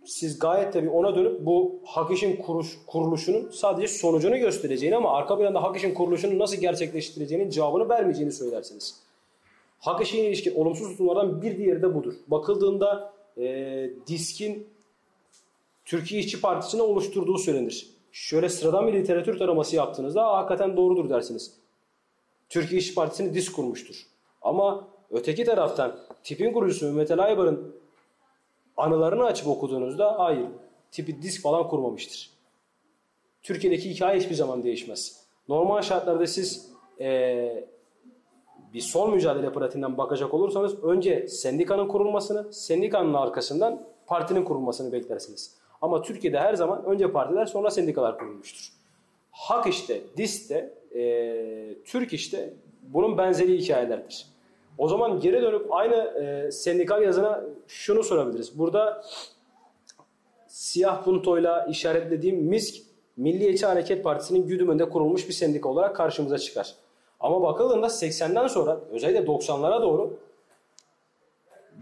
siz gayet tabii ona dönüp bu hak işin kuruş, kuruluşunun sadece sonucunu göstereceğini ama arka planda hak işin kuruluşunu nasıl gerçekleştireceğinin cevabını vermeyeceğini söylersiniz. Hak işine ilişkin olumsuz tutumlardan bir diğeri de budur. Bakıldığında e, DİSK'in Türkiye İşçi Partisi'ni oluşturduğu söylenir. Şöyle sıradan bir literatür taraması yaptığınızda hakikaten doğrudur dersiniz. Türkiye İşçi Partisi'ni DİSK kurmuştur. Ama öteki taraftan tipin kurucusu Mehmet Ali Aybar'ın anılarını açıp okuduğunuzda hayır tipi disk falan kurmamıştır. Türkiye'deki hikaye hiçbir zaman değişmez. Normal şartlarda siz ee, bir sol mücadele pratiğinden bakacak olursanız önce sendikanın kurulmasını, sendikanın arkasından partinin kurulmasını beklersiniz. Ama Türkiye'de her zaman önce partiler sonra sendikalar kurulmuştur. Hak işte, DİS de, e, Türk işte bunun benzeri hikayelerdir. O zaman geri dönüp aynı e, sendikal yazına şunu sorabiliriz. Burada siyah puntoyla işaretlediğim MİSK, Milliyetçi Hareket Partisi'nin güdümünde kurulmuş bir sendika olarak karşımıza çıkar. Ama bakıldığında 80'den sonra özellikle 90'lara doğru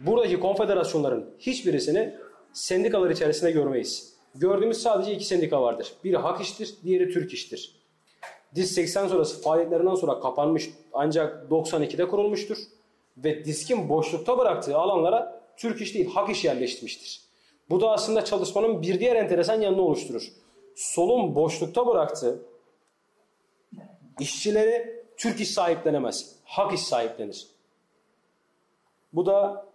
buradaki konfederasyonların hiçbirisini sendikalar içerisinde görmeyiz. Gördüğümüz sadece iki sendika vardır. Biri Hak İş'tir, diğeri Türk İş'tir. DİS 80 sonrası faaliyetlerinden sonra kapanmış ancak 92'de kurulmuştur. Ve diskin boşlukta bıraktığı alanlara Türk İş değil Hak İş yerleştirmiştir. Bu da aslında çalışmanın bir diğer enteresan yanını oluşturur. Solun boşlukta bıraktığı işçileri Türk iş sahiplenemez. Hak iş sahiplenir. Bu da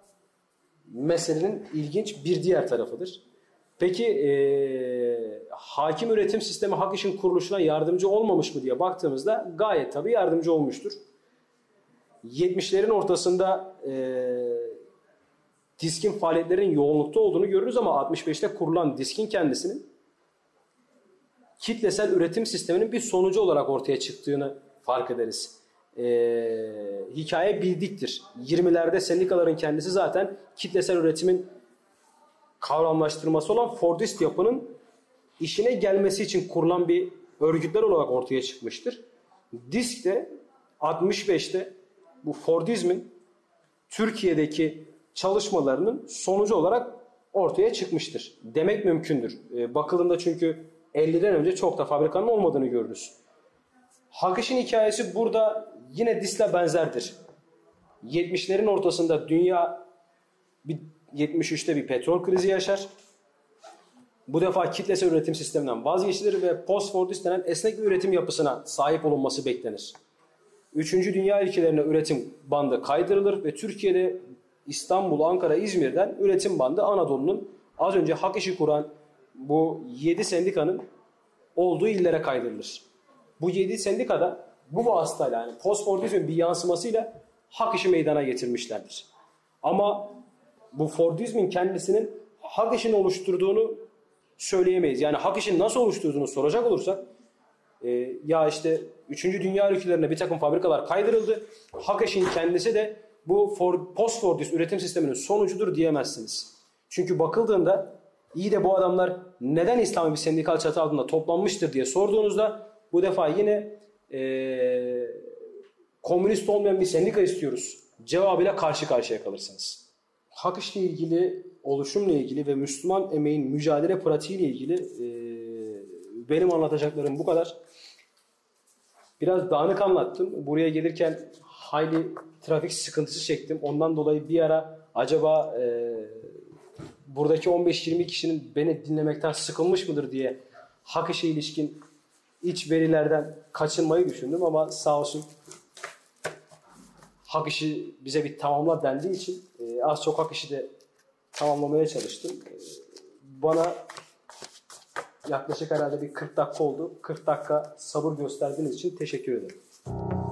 meselenin ilginç bir diğer tarafıdır. Peki e, hakim üretim sistemi hak işin kuruluşuna yardımcı olmamış mı diye baktığımızda gayet tabii yardımcı olmuştur. 70'lerin ortasında e, diskin faaliyetlerin yoğunlukta olduğunu görürüz ama 65'te kurulan diskin kendisinin kitlesel üretim sisteminin bir sonucu olarak ortaya çıktığını fark ederiz. E, hikaye bildiktir. 20'lerde sendikaların kendisi zaten kitlesel üretimin kavramlaştırması olan Fordist yapının işine gelmesi için kurulan bir örgütler olarak ortaya çıkmıştır. Disk de 65'te bu Fordizmin Türkiye'deki çalışmalarının sonucu olarak ortaya çıkmıştır. Demek mümkündür. E, bakıldığında çünkü 50'den önce çok da fabrikanın olmadığını görürüz. Hakış'ın hikayesi burada yine DİS'le benzerdir. 70'lerin ortasında dünya bir 73'te bir petrol krizi yaşar. bu defa kitlesel üretim sisteminden vazgeçilir ve post-Fordist denen esnek bir üretim yapısına sahip olunması beklenir. Üçüncü dünya ülkelerine üretim bandı kaydırılır ve Türkiye'de İstanbul, Ankara, İzmir'den üretim bandı Anadolu'nun az önce hak işi kuran bu 7 sendikanın olduğu illere kaydırılır. Bu 7 sendikada bu vasıtayla yani postfordizmin bir yansımasıyla hak işi meydana getirmişlerdir. Ama bu Fordizmin kendisinin hak işini oluşturduğunu söyleyemeyiz. Yani hak işini nasıl oluşturduğunu soracak olursak e, ya işte 3. Dünya ülkelerine bir takım fabrikalar kaydırıldı. Hak işin kendisi de bu for, post-Fordist üretim sisteminin sonucudur diyemezsiniz. Çünkü bakıldığında iyi de bu adamlar neden İslami bir sendikal çatı altında toplanmıştır diye sorduğunuzda bu defa yine e, komünist olmayan bir sendika istiyoruz cevabıyla karşı karşıya kalırsınız. Hak işle ilgili, oluşumla ilgili ve Müslüman emeğin mücadele pratiğiyle ilgili e, benim anlatacaklarım bu kadar. Biraz dağınık anlattım. Buraya gelirken hayli trafik sıkıntısı çektim. Ondan dolayı bir ara acaba e, buradaki 15-20 kişinin beni dinlemekten sıkılmış mıdır diye hak işe ilişkin iç verilerden kaçınmayı düşündüm ama sağ olsun hak işi bize bir tamamla dendiği için e, az çok hak işi de tamamlamaya çalıştım. E, bana yaklaşık herhalde bir 40 dakika oldu. 40 dakika sabır gösterdiğiniz için teşekkür ederim.